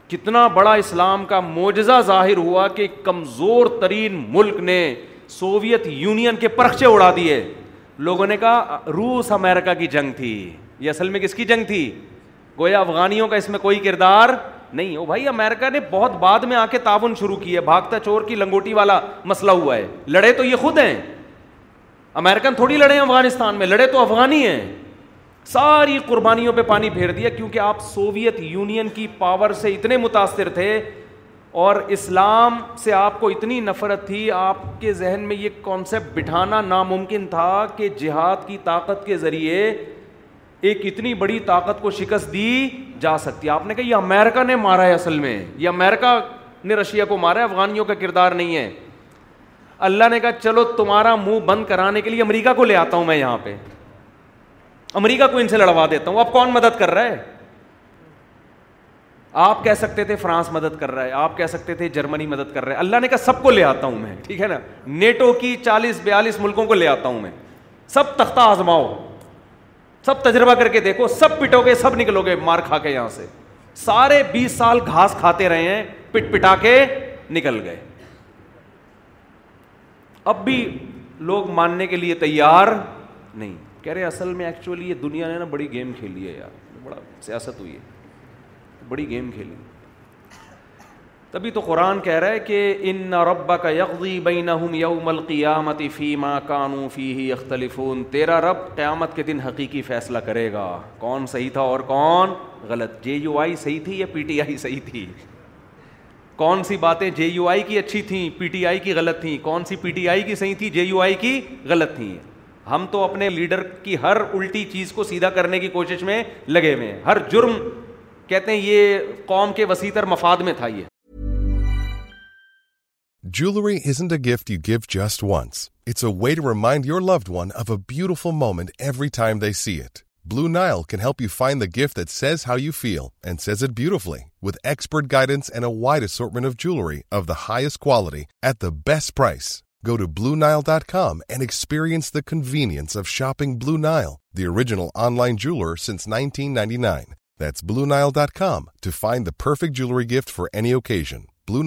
کتنا بڑا اسلام کا معجزہ ظاہر ہوا کہ کمزور ترین ملک نے سوویت یونین کے پرخچے اڑا دیے لوگوں نے کہا روس امریکہ کی جنگ تھی یہ اصل میں کس کی جنگ تھی گویا افغانیوں کا اس میں کوئی کردار نہیں بھائی امریکہ نے بہت بعد میں آ کے تعاون شروع کی کی ہے ہے بھاگتا چور لنگوٹی والا مسئلہ ہوا لڑے لڑے لڑے تو تو یہ خود ہیں امریکن تھوڑی افغانستان میں افغانی ہیں ساری قربانیوں پہ پانی پھیر دیا کیونکہ آپ سوویت یونین کی پاور سے اتنے متاثر تھے اور اسلام سے آپ کو اتنی نفرت تھی آپ کے ذہن میں یہ کانسیپٹ بٹھانا ناممکن تھا کہ جہاد کی طاقت کے ذریعے ایک اتنی بڑی طاقت کو شکست دی جا سکتی ہے آپ نے کہا یہ امیرکا نے مارا ہے اصل میں یہ امیرکا نے رشیا کو مارا ہے افغانیوں کا کردار نہیں ہے اللہ نے کہا چلو تمہارا منہ بند کرانے کے لیے امریکہ کو لے آتا ہوں میں یہاں پہ امریکہ کو ان سے لڑوا دیتا ہوں اب کون مدد کر رہا ہے آپ کہہ سکتے تھے فرانس مدد کر رہا ہے آپ کہہ سکتے تھے جرمنی مدد کر رہا ہے اللہ نے کہا سب کو لے آتا ہوں میں ٹھیک ہے نا نیٹو کی چالیس بیالیس ملکوں کو لے آتا ہوں میں سب تختہ آزماؤ سب تجربہ کر کے دیکھو سب پٹو گے سب نکلو گے مار کھا کے یہاں سے سارے بیس سال گھاس کھاتے رہے ہیں پٹ پٹا کے نکل گئے اب بھی لوگ ماننے کے لیے تیار نہیں کہہ رہے اصل میں ایکچولی یہ دنیا نے نا بڑی گیم کھیلی ہے یار بڑا سیاست ہوئی ہے بڑی گیم کھیلی تبھی تو قرآن کہہ رہا ہے کہ ان نہ ربا کا یکزی بین یو القیامت فی فیما کانو فی ہی اختلف تیرا رب قیامت کے دن حقیقی فیصلہ کرے گا کون صحیح تھا اور کون غلط جے یو آئی صحیح تھی یا پی ٹی آئی صحیح تھی کون سی باتیں جے یو آئی کی اچھی تھیں پی ٹی آئی کی غلط تھیں کون سی پی ٹی آئی کی صحیح تھی جے یو آئی کی غلط تھیں ہم تو اپنے لیڈر کی ہر الٹی چیز کو سیدھا کرنے کی کوشش میں لگے ہوئے ہیں ہر جرم کہتے ہیں یہ قوم کے وسیع تر مفاد میں تھا یہ raise an gift you give just once mind you لوڈیفل موومینٹریٹ Blue Nile can help how you فیلڈرٹ guidance Blue نائلنل online gift for occasion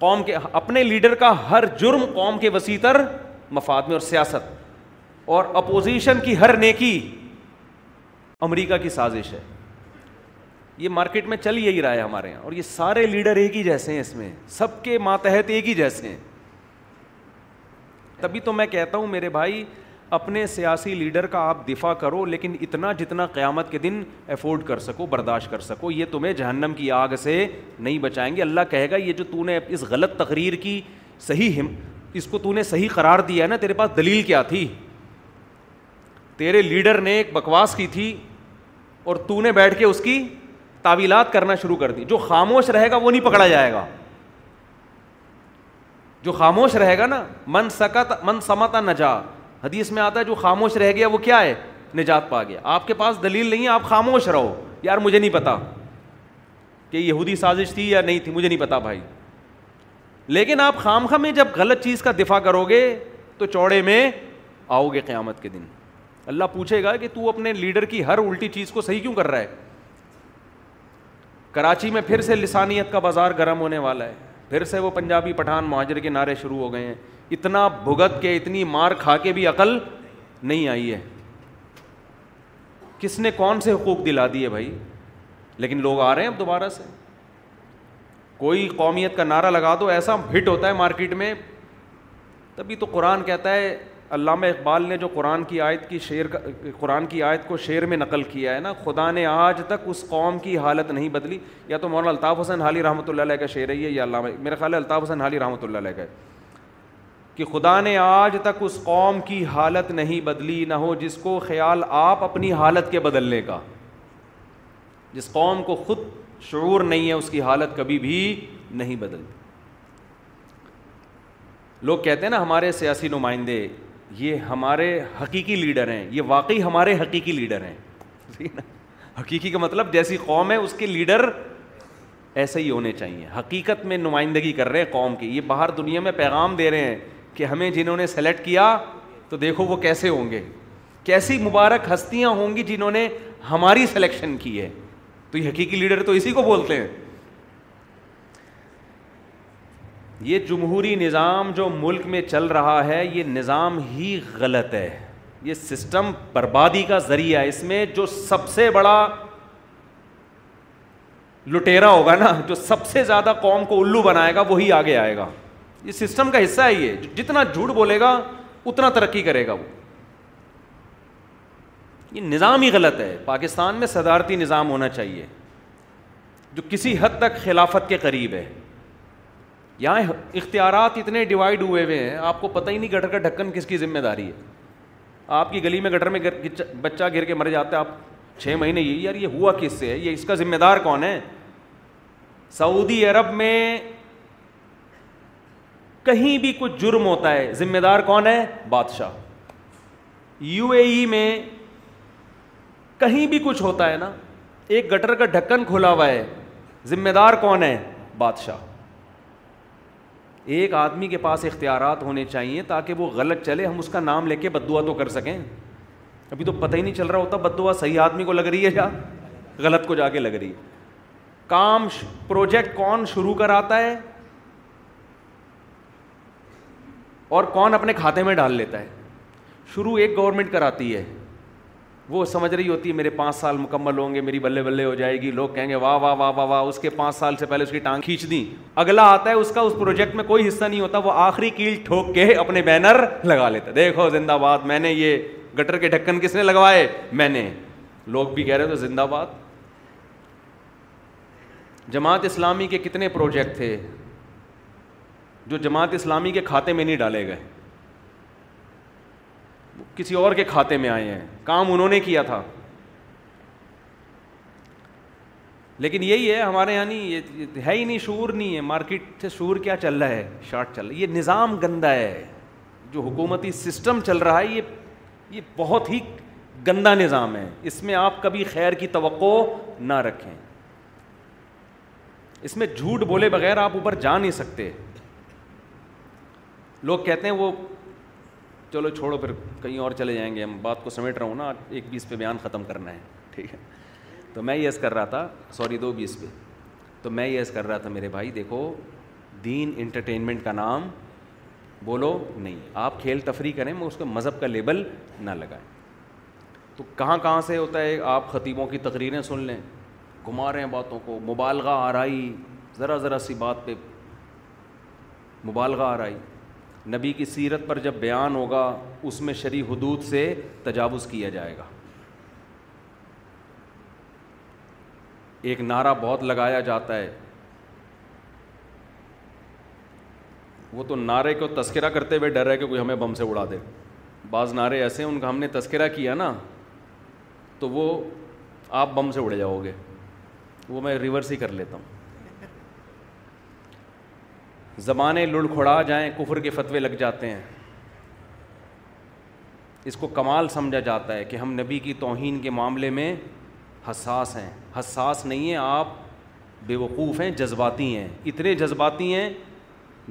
قوم کے اپنے لیڈر کا ہر جرم قوم کے وسیع تر مفاد میں اور سیاست اور اپوزیشن کی ہر نیکی امریکہ کی سازش ہے یہ مارکیٹ میں چل یہی رہا ہے ہمارے یہاں اور یہ سارے لیڈر ایک ہی جیسے ہیں اس میں سب کے ماتحت ایک ہی جیسے ہیں تبھی تو میں کہتا ہوں میرے بھائی اپنے سیاسی لیڈر کا آپ دفاع کرو لیکن اتنا جتنا قیامت کے دن افورڈ کر سکو برداشت کر سکو یہ تمہیں جہنم کی آگ سے نہیں بچائیں گے اللہ کہے گا یہ جو تو نے اس غلط تقریر کی صحیح ہم اس کو تو نے صحیح قرار دیا ہے نا تیرے پاس دلیل کیا تھی تیرے لیڈر نے ایک بکواس کی تھی اور تو نے بیٹھ کے اس کی تعویلات کرنا شروع کر دی جو خاموش رہے گا وہ نہیں پکڑا جائے گا جو خاموش رہے گا نا من سکت من سمت نجا حدیث میں آتا ہے جو خاموش رہ گیا وہ کیا ہے نجات پا گیا آپ کے پاس دلیل نہیں ہے آپ خاموش رہو یار مجھے نہیں پتا کہ یہودی سازش تھی یا نہیں تھی مجھے نہیں پتا بھائی لیکن آپ خام خام میں جب غلط چیز کا دفاع کرو گے تو چوڑے میں آؤ گے قیامت کے دن اللہ پوچھے گا کہ تو اپنے لیڈر کی ہر الٹی چیز کو صحیح کیوں کر رہا ہے کراچی میں پھر سے لسانیت کا بازار گرم ہونے والا ہے پھر سے وہ پنجابی پٹھان مہاجر کے نعرے شروع ہو گئے ہیں اتنا بھگت کے اتنی مار کھا کے بھی عقل نہیں آئی ہے کس نے کون سے حقوق دلا دیے بھائی لیکن لوگ آ رہے ہیں اب دوبارہ سے کوئی قومیت کا نعرہ لگا دو ایسا ہٹ ہوتا ہے مارکیٹ میں تبھی تو قرآن کہتا ہے علامہ اقبال نے جو قرآن کی آیت کی شعر قرآن کی آیت کو شعر میں نقل کیا ہے نا خدا نے آج تک اس قوم کی حالت نہیں بدلی یا تو مولانا الطاف حسین حالی رحمۃ اللہ علیہ کا شعر ہے یا علامہ میرے خیال ہے الطاف حسین حالی رحمۃ اللہ علیہ کا ہے کہ خدا نے آج تک اس قوم کی حالت نہیں بدلی نہ ہو جس کو خیال آپ اپنی حالت کے بدلنے کا جس قوم کو خود شعور نہیں ہے اس کی حالت کبھی بھی نہیں بدلتی لوگ کہتے ہیں نا ہمارے سیاسی نمائندے یہ ہمارے حقیقی لیڈر ہیں یہ واقعی ہمارے حقیقی لیڈر ہیں حقیقی کا مطلب جیسی قوم ہے اس کے لیڈر ایسے ہی ہونے چاہیے حقیقت میں نمائندگی کر رہے ہیں قوم کی یہ باہر دنیا میں پیغام دے رہے ہیں کہ ہمیں جنہوں نے سلیکٹ کیا تو دیکھو وہ کیسے ہوں گے کیسی مبارک ہستیاں ہوں گی جنہوں نے ہماری سلیکشن کی ہے تو یہ حقیقی لیڈر تو اسی کو بولتے ہیں یہ جمہوری نظام جو ملک میں چل رہا ہے یہ نظام ہی غلط ہے یہ سسٹم بربادی کا ذریعہ ہے اس میں جو سب سے بڑا لٹیرا ہوگا نا جو سب سے زیادہ قوم کو الو بنائے گا وہی آگے آئے گا یہ سسٹم کا حصہ ہے یہ جتنا جھوٹ بولے گا اتنا ترقی کرے گا وہ یہ نظام ہی غلط ہے پاکستان میں صدارتی نظام ہونا چاہیے جو کسی حد تک خلافت کے قریب ہے یہاں اختیارات اتنے ڈیوائڈ ہوئے ہوئے ہیں آپ کو پتہ ہی نہیں گٹر کا ڈھکن کس کی ذمہ داری ہے آپ کی گلی میں گٹر میں بچہ گر کے مر جاتا ہے آپ چھ مہینے یہ یار یہ ہوا کس سے ہے یہ اس کا ذمہ دار کون ہے سعودی عرب میں کہیں بھی کچھ جرم ہوتا ہے ذمہ دار کون ہے بادشاہ یو اے ای میں کہیں بھی کچھ ہوتا ہے نا ایک گٹر کا ڈھکن کھلا ہوا ہے ذمہ دار کون ہے بادشاہ ایک آدمی کے پاس اختیارات ہونے چاہیے تاکہ وہ غلط چلے ہم اس کا نام لے کے بدوا تو کر سکیں ابھی تو پتہ ہی نہیں چل رہا ہوتا بدوا صحیح آدمی کو لگ رہی ہے یا غلط کو جا کے لگ رہی ہے کام پروجیکٹ کون شروع کراتا ہے اور کون اپنے کھاتے میں ڈال لیتا ہے شروع ایک گورنمنٹ کراتی ہے وہ سمجھ رہی ہوتی ہے میرے پانچ سال مکمل ہوں گے میری بلے بلے ہو جائے گی لوگ کہیں گے واہ واہ واہ واہ واہ اس کے پانچ سال سے پہلے اس کی ٹانگ کھینچ دی اگلا آتا ہے اس کا اس پروجیکٹ میں کوئی حصہ نہیں ہوتا وہ آخری کیل ٹھوک کے اپنے بینر لگا لیتا دیکھو زندہ باد میں نے یہ گٹر کے ڈھکن کس نے لگوائے میں نے لوگ بھی کہہ رہے تو زندہ باد جماعت اسلامی کے کتنے پروجیکٹ تھے جو جماعت اسلامی کے کھاتے میں نہیں ڈالے گئے کسی اور کے کھاتے میں آئے ہیں کام انہوں نے کیا تھا لیکن یہی ہے ہمارے یہاں نہیں ہے ہی نہیں شور نہیں ہے مارکیٹ سے شور کیا چل رہا ہے شارٹ چل رہا ہے یہ نظام گندا ہے جو حکومتی سسٹم چل رہا ہے یہ یہ بہت ہی گندا نظام ہے اس میں آپ کبھی خیر کی توقع نہ رکھیں اس میں جھوٹ بولے بغیر آپ اوپر جا نہیں سکتے لوگ کہتے ہیں وہ چلو چھوڑو پھر کہیں اور چلے جائیں گے ہم بات کو سمیٹ رہا ہوں نا ایک بیس پہ بیان ختم کرنا ہے ٹھیک ہے تو میں یس کر رہا تھا سوری دو بیس پہ تو میں یس کر رہا تھا میرے بھائی دیکھو دین انٹرٹینمنٹ کا نام بولو نہیں آپ کھیل تفریح کریں میں اس کو مذہب کا لیبل نہ لگائیں تو کہاں کہاں سے ہوتا ہے آپ خطیبوں کی تقریریں سن لیں گھما رہے ہیں باتوں کو مبالغہ آرائی ذرا ذرا سی بات پہ مبالغہ آرائی نبی کی سیرت پر جب بیان ہوگا اس میں شریح حدود سے تجاوز کیا جائے گا ایک نعرہ بہت لگایا جاتا ہے وہ تو نعرے کو تذکرہ کرتے ہوئے ڈر ہے کہ کوئی ہمیں بم سے اڑا دے بعض نعرے ایسے ہیں ان کا ہم نے تذکرہ کیا نا تو وہ آپ بم سے اڑ جاؤ گے وہ میں ریورس ہی کر لیتا ہوں زبانیں لڑ کھڑا جائیں کفر کے فتوے لگ جاتے ہیں اس کو کمال سمجھا جاتا ہے کہ ہم نبی کی توہین کے معاملے میں حساس ہیں حساس نہیں ہیں آپ بے وقوف ہیں جذباتی ہیں اتنے جذباتی ہیں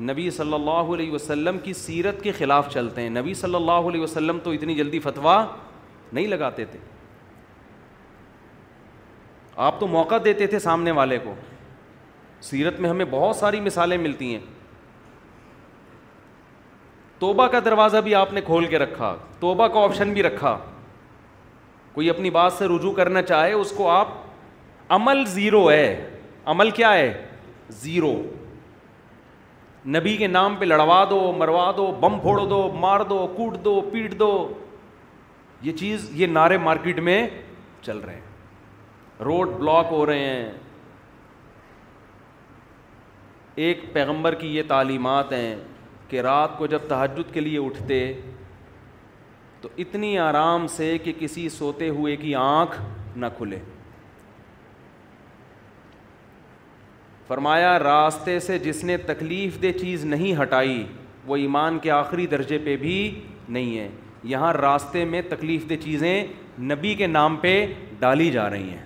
نبی صلی اللہ علیہ وسلم کی سیرت کے خلاف چلتے ہیں نبی صلی اللہ علیہ وسلم تو اتنی جلدی فتویٰ نہیں لگاتے تھے آپ تو موقع دیتے تھے سامنے والے کو سیرت میں ہمیں بہت ساری مثالیں ملتی ہیں توبہ کا دروازہ بھی آپ نے کھول کے رکھا توبہ کا آپشن بھی رکھا کوئی اپنی بات سے رجوع کرنا چاہے اس کو آپ عمل زیرو ہے عمل کیا ہے زیرو نبی کے نام پہ لڑوا دو مروا دو بم پھوڑ دو مار دو کوٹ دو پیٹ دو یہ چیز یہ نعرے مارکیٹ میں چل رہے ہیں روڈ بلاک ہو رہے ہیں ایک پیغمبر کی یہ تعلیمات ہیں کہ رات کو جب تحجد کے لیے اٹھتے تو اتنی آرام سے کہ کسی سوتے ہوئے کی آنکھ نہ کھلے فرمایا راستے سے جس نے تکلیف دہ چیز نہیں ہٹائی وہ ایمان کے آخری درجے پہ بھی نہیں ہے یہاں راستے میں تکلیف دہ چیزیں نبی کے نام پہ ڈالی جا رہی ہیں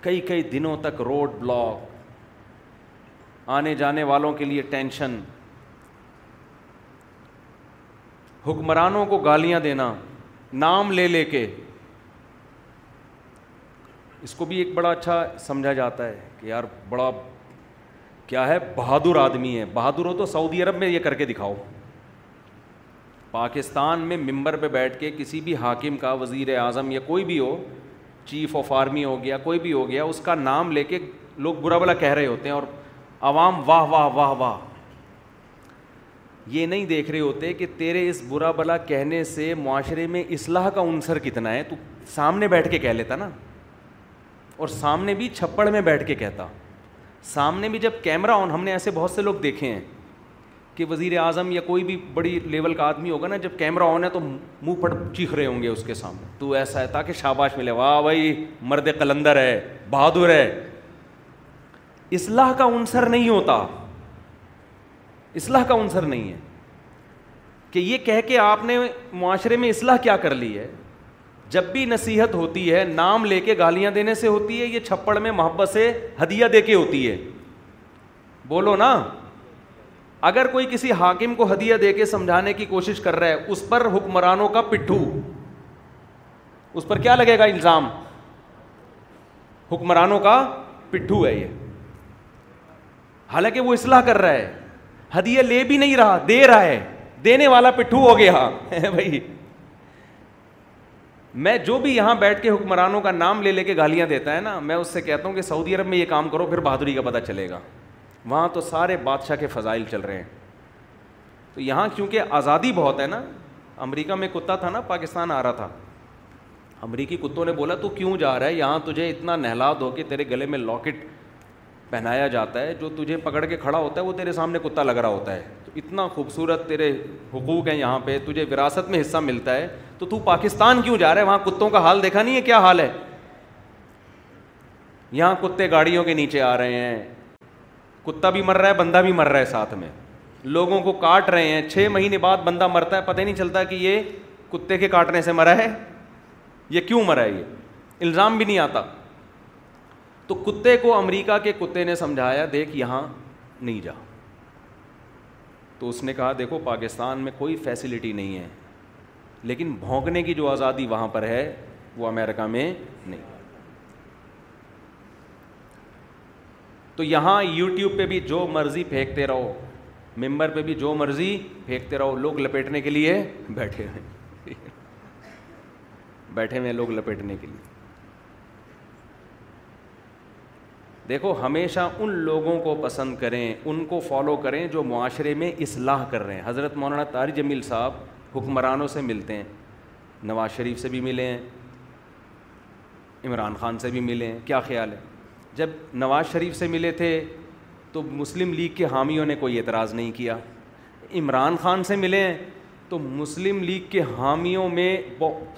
کئی کئی دنوں تک روڈ بلاک آنے جانے والوں کے لیے ٹینشن حکمرانوں کو گالیاں دینا نام لے لے کے اس کو بھی ایک بڑا اچھا سمجھا جاتا ہے کہ یار بڑا کیا ہے بہادر آدمی ہے بہادر ہو تو سعودی عرب میں یہ کر کے دکھاؤ پاکستان میں ممبر پہ بیٹھ کے کسی بھی حاکم کا وزیر اعظم یا کوئی بھی ہو چیف آف آرمی ہو گیا کوئی بھی ہو گیا اس کا نام لے کے لوگ برا بلا کہہ رہے ہوتے ہیں اور عوام واہ واہ واہ واہ یہ نہیں دیکھ رہے ہوتے کہ تیرے اس برا بلا کہنے سے معاشرے میں اصلاح کا عنصر کتنا ہے تو سامنے بیٹھ کے کہہ لیتا نا اور سامنے بھی چھپڑ میں بیٹھ کے کہتا سامنے بھی جب کیمرہ آن ہم نے ایسے بہت سے لوگ دیکھے ہیں کہ وزیر اعظم یا کوئی بھی بڑی لیول کا آدمی ہوگا نا جب کیمرہ آن ہے تو منہ پڑ چیخ رہے ہوں گے اس کے سامنے تو ایسا ہے تاکہ شاباش ملے واہ بھائی مرد قلندر ہے بہادر ہے اصلاح کا عنصر نہیں ہوتا اصلاح کا عنصر نہیں ہے کہ یہ کہہ کے آپ نے معاشرے میں اصلاح کیا کر لی ہے جب بھی نصیحت ہوتی ہے نام لے کے گالیاں دینے سے ہوتی ہے یہ چھپڑ میں محبت سے ہدیہ دے کے ہوتی ہے بولو نا اگر کوئی کسی حاکم کو ہدیہ دے کے سمجھانے کی کوشش کر رہا ہے اس پر حکمرانوں کا پٹھو اس پر کیا لگے گا الزام حکمرانوں کا پٹھو ہے یہ حالانکہ وہ اصلاح کر رہا ہے ہدیہ لے بھی نہیں رہا دے رہا ہے دینے والا پٹھو ہو گیا بھائی میں جو بھی یہاں بیٹھ کے حکمرانوں کا نام لے لے کے گالیاں دیتا ہے نا میں اس سے کہتا ہوں کہ سعودی عرب میں یہ کام کرو پھر بہادری کا پتہ چلے گا وہاں تو سارے بادشاہ کے فضائل چل رہے ہیں تو یہاں کیونکہ آزادی بہت ہے نا امریکہ میں کتا تھا نا پاکستان آ رہا تھا امریکی کتوں نے بولا تو کیوں جا رہا ہے یہاں تجھے اتنا نہلا دو کہ تیرے گلے میں لاکٹ پہنایا جاتا ہے جو تجھے پکڑ کے کھڑا ہوتا ہے وہ تیرے سامنے کتا لگ رہا ہوتا ہے تو اتنا خوبصورت تیرے حقوق ہیں یہاں پہ تجھے وراثت میں حصہ ملتا ہے تو تو پاکستان کیوں جا رہا ہے وہاں کتوں کا حال دیکھا نہیں ہے کیا حال ہے یہاں کتے گاڑیوں کے نیچے آ رہے ہیں کتا بھی مر رہا ہے بندہ بھی مر رہا ہے ساتھ میں لوگوں کو کاٹ رہے ہیں چھ مہینے بعد بندہ مرتا ہے پتہ نہیں چلتا کہ یہ کتے کے کاٹنے سے مرا ہے یہ کیوں مرا ہے یہ الزام بھی نہیں آتا تو کتے کو امریکہ کے کتے نے سمجھایا دیکھ یہاں نہیں جا تو اس نے کہا دیکھو پاکستان میں کوئی فیسلٹی نہیں ہے لیکن بھونکنے کی جو آزادی وہاں پر ہے وہ امریکہ میں نہیں تو یہاں یوٹیوب پہ بھی جو مرضی پھینکتے رہو ممبر پہ بھی جو مرضی پھینکتے رہو لوگ لپیٹنے کے لیے بیٹھے ہوئے بیٹھے ہوئے لوگ لپیٹنے کے لیے دیکھو ہمیشہ ان لوگوں کو پسند کریں ان کو فالو کریں جو معاشرے میں اصلاح کر رہے ہیں حضرت مولانا طاری جمیل صاحب حکمرانوں سے ملتے ہیں نواز شریف سے بھی ملے ہیں عمران خان سے بھی ملے ہیں کیا خیال ہے جب نواز شریف سے ملے تھے تو مسلم لیگ کے حامیوں نے کوئی اعتراض نہیں کیا عمران خان سے ملے ہیں تو مسلم لیگ کے حامیوں میں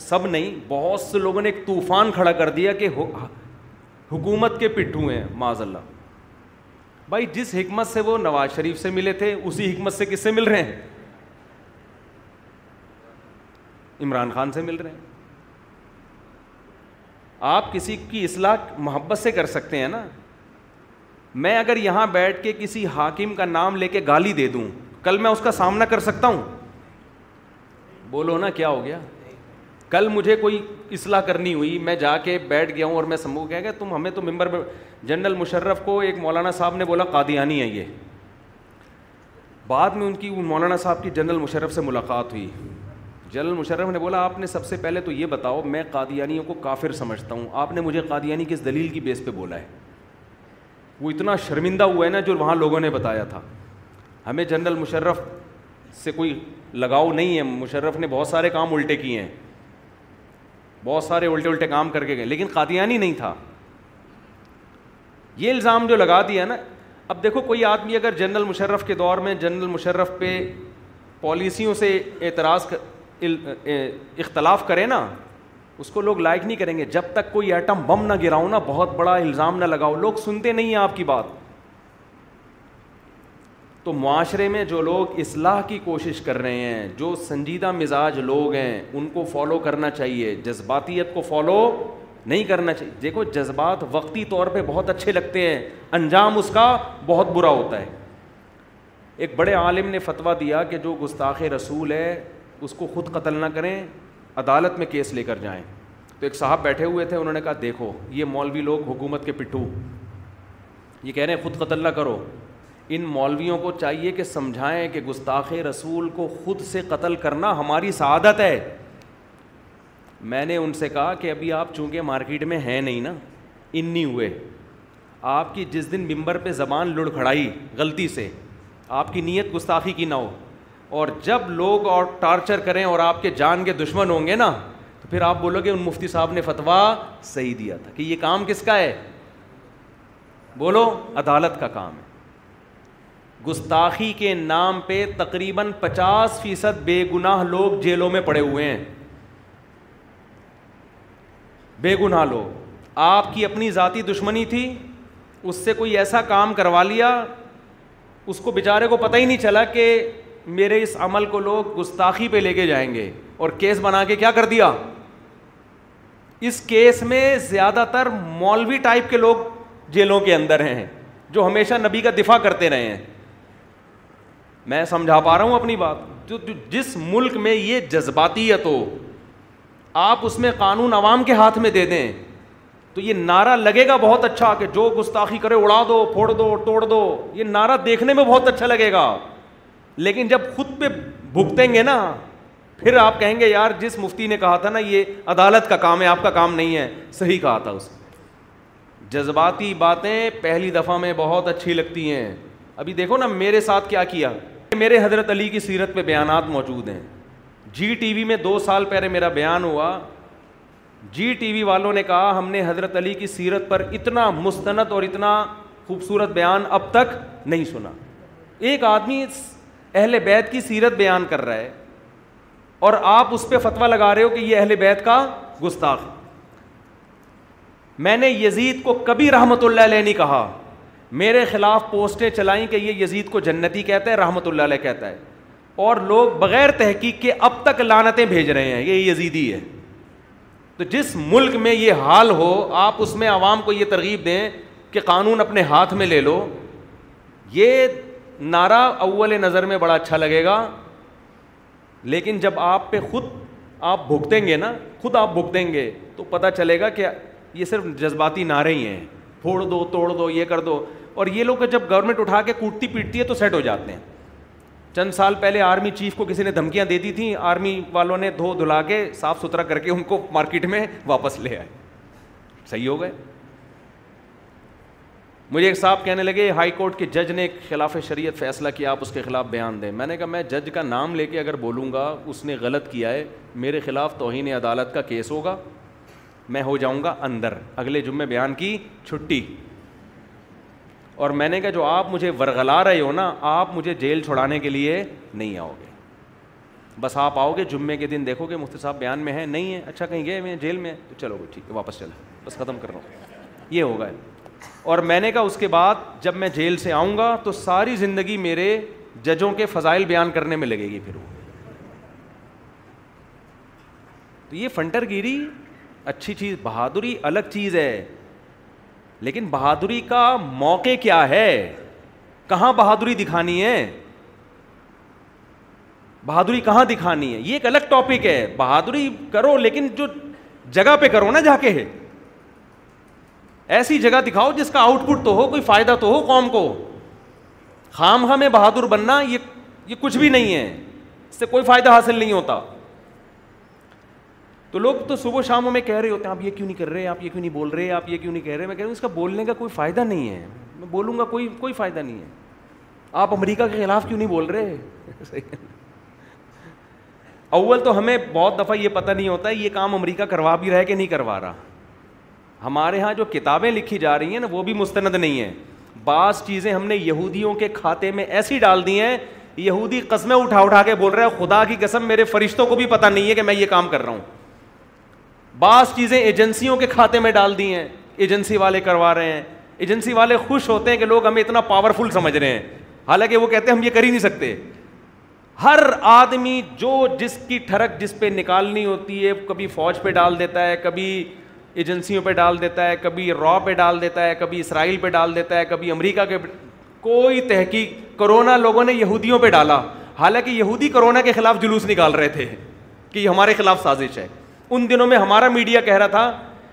سب نہیں بہت سے لوگوں نے ایک طوفان کھڑا کر دیا کہ حکومت کے پٹھو ہیں معذ اللہ بھائی جس حکمت سے وہ نواز شریف سے ملے تھے اسی حکمت سے کس سے مل رہے ہیں عمران خان سے مل رہے ہیں آپ کسی کی اصلاح محبت سے کر سکتے ہیں نا میں اگر یہاں بیٹھ کے کسی حاکم کا نام لے کے گالی دے دوں کل میں اس کا سامنا کر سکتا ہوں بولو نا کیا ہو گیا کل مجھے کوئی اصلاح کرنی ہوئی میں جا کے بیٹھ گیا ہوں اور میں سمو کہہ گیا تم ہمیں تو ممبر جنرل مشرف کو ایک مولانا صاحب نے بولا قادیانی ہے یہ بعد میں ان کی مولانا صاحب کی جنرل مشرف سے ملاقات ہوئی جنرل مشرف نے بولا آپ نے سب سے پہلے تو یہ بتاؤ میں قادیانیوں کو کافر سمجھتا ہوں آپ نے مجھے قادیانی کس دلیل کی بیس پہ بولا ہے وہ اتنا شرمندہ ہوا ہے نا جو وہاں لوگوں نے بتایا تھا ہمیں جنرل مشرف سے کوئی لگاؤ نہیں ہے مشرف نے بہت سارے کام الٹے کیے ہیں بہت سارے الٹے الٹے کام کر کے گئے لیکن قادیانی نہیں تھا یہ الزام جو لگا دیا نا اب دیکھو کوئی آدمی اگر جنرل مشرف کے دور میں جنرل مشرف پہ پالیسیوں سے اعتراض اختلاف کرے نا اس کو لوگ لائک نہیں کریں گے جب تک کوئی ایٹم بم نہ گراؤ نا بہت بڑا الزام نہ لگاؤ لوگ سنتے نہیں ہیں آپ کی بات تو معاشرے میں جو لوگ اصلاح کی کوشش کر رہے ہیں جو سنجیدہ مزاج لوگ ہیں ان کو فالو کرنا چاہیے جذباتیت کو فالو نہیں کرنا چاہیے دیکھو جذبات وقتی طور پہ بہت اچھے لگتے ہیں انجام اس کا بہت برا ہوتا ہے ایک بڑے عالم نے فتویٰ دیا کہ جو گستاخ رسول ہے اس کو خود قتل نہ کریں عدالت میں کیس لے کر جائیں تو ایک صاحب بیٹھے ہوئے تھے انہوں نے کہا دیکھو یہ مولوی لوگ حکومت کے پٹھو یہ کہہ رہے ہیں خود قتل نہ کرو ان مولویوں کو چاہیے کہ سمجھائیں کہ گستاخ رسول کو خود سے قتل کرنا ہماری سعادت ہے میں نے ان سے کہا کہ ابھی آپ چونکہ مارکیٹ میں ہیں نہیں نا ان نہیں ہوئے آپ کی جس دن ممبر پہ زبان لڑ کھڑائی غلطی سے آپ کی نیت گستاخی کی نہ ہو اور جب لوگ اور ٹارچر کریں اور آپ کے جان کے دشمن ہوں گے نا تو پھر آپ بولو گے ان مفتی صاحب نے فتویٰ صحیح دیا تھا کہ یہ کام کس کا ہے بولو عدالت کا کام ہے گستاخی کے نام پہ تقریباً پچاس فیصد بے گناہ لوگ جیلوں میں پڑے ہوئے ہیں بے گناہ لوگ آپ کی اپنی ذاتی دشمنی تھی اس سے کوئی ایسا کام کروا لیا اس کو بیچارے کو پتہ ہی نہیں چلا کہ میرے اس عمل کو لوگ گستاخی پہ لے کے جائیں گے اور کیس بنا کے کیا کر دیا اس کیس میں زیادہ تر مولوی ٹائپ کے لوگ جیلوں کے اندر ہیں جو ہمیشہ نبی کا دفاع کرتے رہے ہیں میں سمجھا پا رہا ہوں اپنی بات جو جس ملک میں یہ جذباتیت ہو آپ اس میں قانون عوام کے ہاتھ میں دے دیں تو یہ نعرہ لگے گا بہت اچھا کہ جو گستاخی کرے اڑا دو پھوڑ دو توڑ دو یہ نعرہ دیکھنے میں بہت اچھا لگے گا لیکن جب خود پہ بھگتیں گے نا پھر آپ کہیں گے یار جس مفتی نے کہا تھا نا یہ عدالت کا کام ہے آپ کا کام نہیں ہے صحیح کہا تھا اس جذباتی باتیں پہلی دفعہ میں بہت اچھی لگتی ہیں ابھی دیکھو نا میرے ساتھ کیا کیا میرے حضرت علی کی سیرت پہ بیانات موجود ہیں جی ٹی وی میں دو سال پہلے میرا بیان ہوا جی ٹی وی والوں نے کہا ہم نے حضرت علی کی سیرت پر اتنا مستند اور اتنا خوبصورت بیان اب تک نہیں سنا ایک آدمی اہل بیت کی سیرت بیان کر رہا ہے اور آپ اس پہ فتویٰ لگا رہے ہو کہ یہ اہل بیت کا گستاخ میں نے یزید کو کبھی رحمت اللہ علیہ نہیں کہا میرے خلاف پوسٹیں چلائیں کہ یہ یزید کو جنتی کہتا ہے رحمت اللہ علیہ کہتا ہے اور لوگ بغیر تحقیق کے اب تک لانتیں بھیج رہے ہیں یہ یزیدی ہے تو جس ملک میں یہ حال ہو آپ اس میں عوام کو یہ ترغیب دیں کہ قانون اپنے ہاتھ میں لے لو یہ نعرہ اول نظر میں بڑا اچھا لگے گا لیکن جب آپ پہ خود آپ بھگتیں گے نا خود آپ بھگتیں گے تو پتہ چلے گا کہ یہ صرف جذباتی نعرے ہی ہیں پھوڑ دو توڑ دو یہ کر دو اور یہ لوگ جب گورنمنٹ اٹھا کے کوٹتی پیٹتی ہے تو سیٹ ہو جاتے ہیں چند سال پہلے آرمی چیف کو کسی نے دھمکیاں دے دی تھیں آرمی والوں نے دھو دھلا کے صاف ستھرا کر کے ان کو مارکیٹ میں واپس لے آئے صحیح ہو گئے مجھے ایک صاحب کہنے لگے ہائی کورٹ کے جج نے خلاف شریعت فیصلہ کیا آپ اس کے خلاف بیان دیں میں نے کہا میں جج کا نام لے کے اگر بولوں گا اس نے غلط کیا ہے میرے خلاف توہین عدالت کا کیس ہوگا میں ہو جاؤں گا اندر اگلے جمعے بیان کی چھٹی اور میں نے کہا جو آپ مجھے ورگلا رہے ہو نا آپ مجھے جیل چھوڑانے کے لیے نہیں آؤ گے بس آپ آؤ گے جمعے کے دن دیکھو گے مفتی صاحب بیان میں ہے نہیں ہے اچھا کہیں گئے میں جیل میں تو چلو گے ٹھیک ہے واپس چل بس ختم کر رہا ہوں یہ ہوگا اور میں نے کہا اس کے بعد جب میں جیل سے آؤں گا تو ساری زندگی میرے ججوں کے فضائل بیان کرنے میں لگے گی پھر وہ تو یہ فنٹر گیری اچھی چیز بہادری الگ چیز ہے لیکن بہادری کا موقع کیا ہے کہاں بہادری دکھانی ہے بہادری کہاں دکھانی ہے یہ ایک الگ ٹاپک ہے بہادری کرو لیکن جو جگہ پہ کرو نا جا کے ہے ایسی جگہ دکھاؤ جس کا آؤٹ پٹ تو ہو کوئی فائدہ تو ہو قوم کو خام خام میں بہادر بننا یہ یہ کچھ بھی نہیں ہے اس سے کوئی فائدہ حاصل نہیں ہوتا تو لوگ تو صبح شام میں کہہ رہے ہوتے ہیں آپ یہ کیوں نہیں کر رہے آپ یہ کیوں نہیں بول رہے آپ یہ کیوں نہیں کہہ رہے میں کہہ رہا ہوں اس کا بولنے کا کوئی فائدہ نہیں ہے میں بولوں گا کوئی کوئی فائدہ نہیں ہے آپ امریکہ کے خلاف کیوں نہیں بول رہے اول تو ہمیں بہت دفعہ یہ پتہ نہیں ہوتا ہے یہ کام امریکہ کروا بھی رہا ہے کہ نہیں کروا رہا ہمارے ہاں جو کتابیں لکھی جا رہی ہیں نا وہ بھی مستند نہیں ہیں بعض چیزیں ہم نے یہودیوں کے کھاتے میں ایسی ڈال دی ہیں یہودی قسمیں اٹھا اٹھا کے بول رہے ہیں خدا کی قسم میرے فرشتوں کو بھی پتہ نہیں ہے کہ میں یہ کام کر رہا ہوں بعض چیزیں ایجنسیوں کے کھاتے میں ڈال دی ہیں ایجنسی والے کروا رہے ہیں ایجنسی والے خوش ہوتے ہیں کہ لوگ ہمیں اتنا پاورفل سمجھ رہے ہیں حالانکہ وہ کہتے ہیں ہم یہ کر ہی نہیں سکتے ہر آدمی جو جس کی ٹھڑک جس پہ نکالنی ہوتی ہے کبھی فوج پہ ڈال دیتا ہے کبھی ایجنسیوں پہ ڈال دیتا ہے کبھی را پہ ڈال دیتا ہے کبھی اسرائیل پہ ڈال دیتا ہے کبھی امریکہ کے کوئی تحقیق کرونا لوگوں نے یہودیوں پہ ڈالا حالانکہ یہودی کرونا کے خلاف جلوس نکال رہے تھے کہ یہ ہمارے خلاف سازش ہے ان دنوں میں ہمارا میڈیا کہہ رہا تھا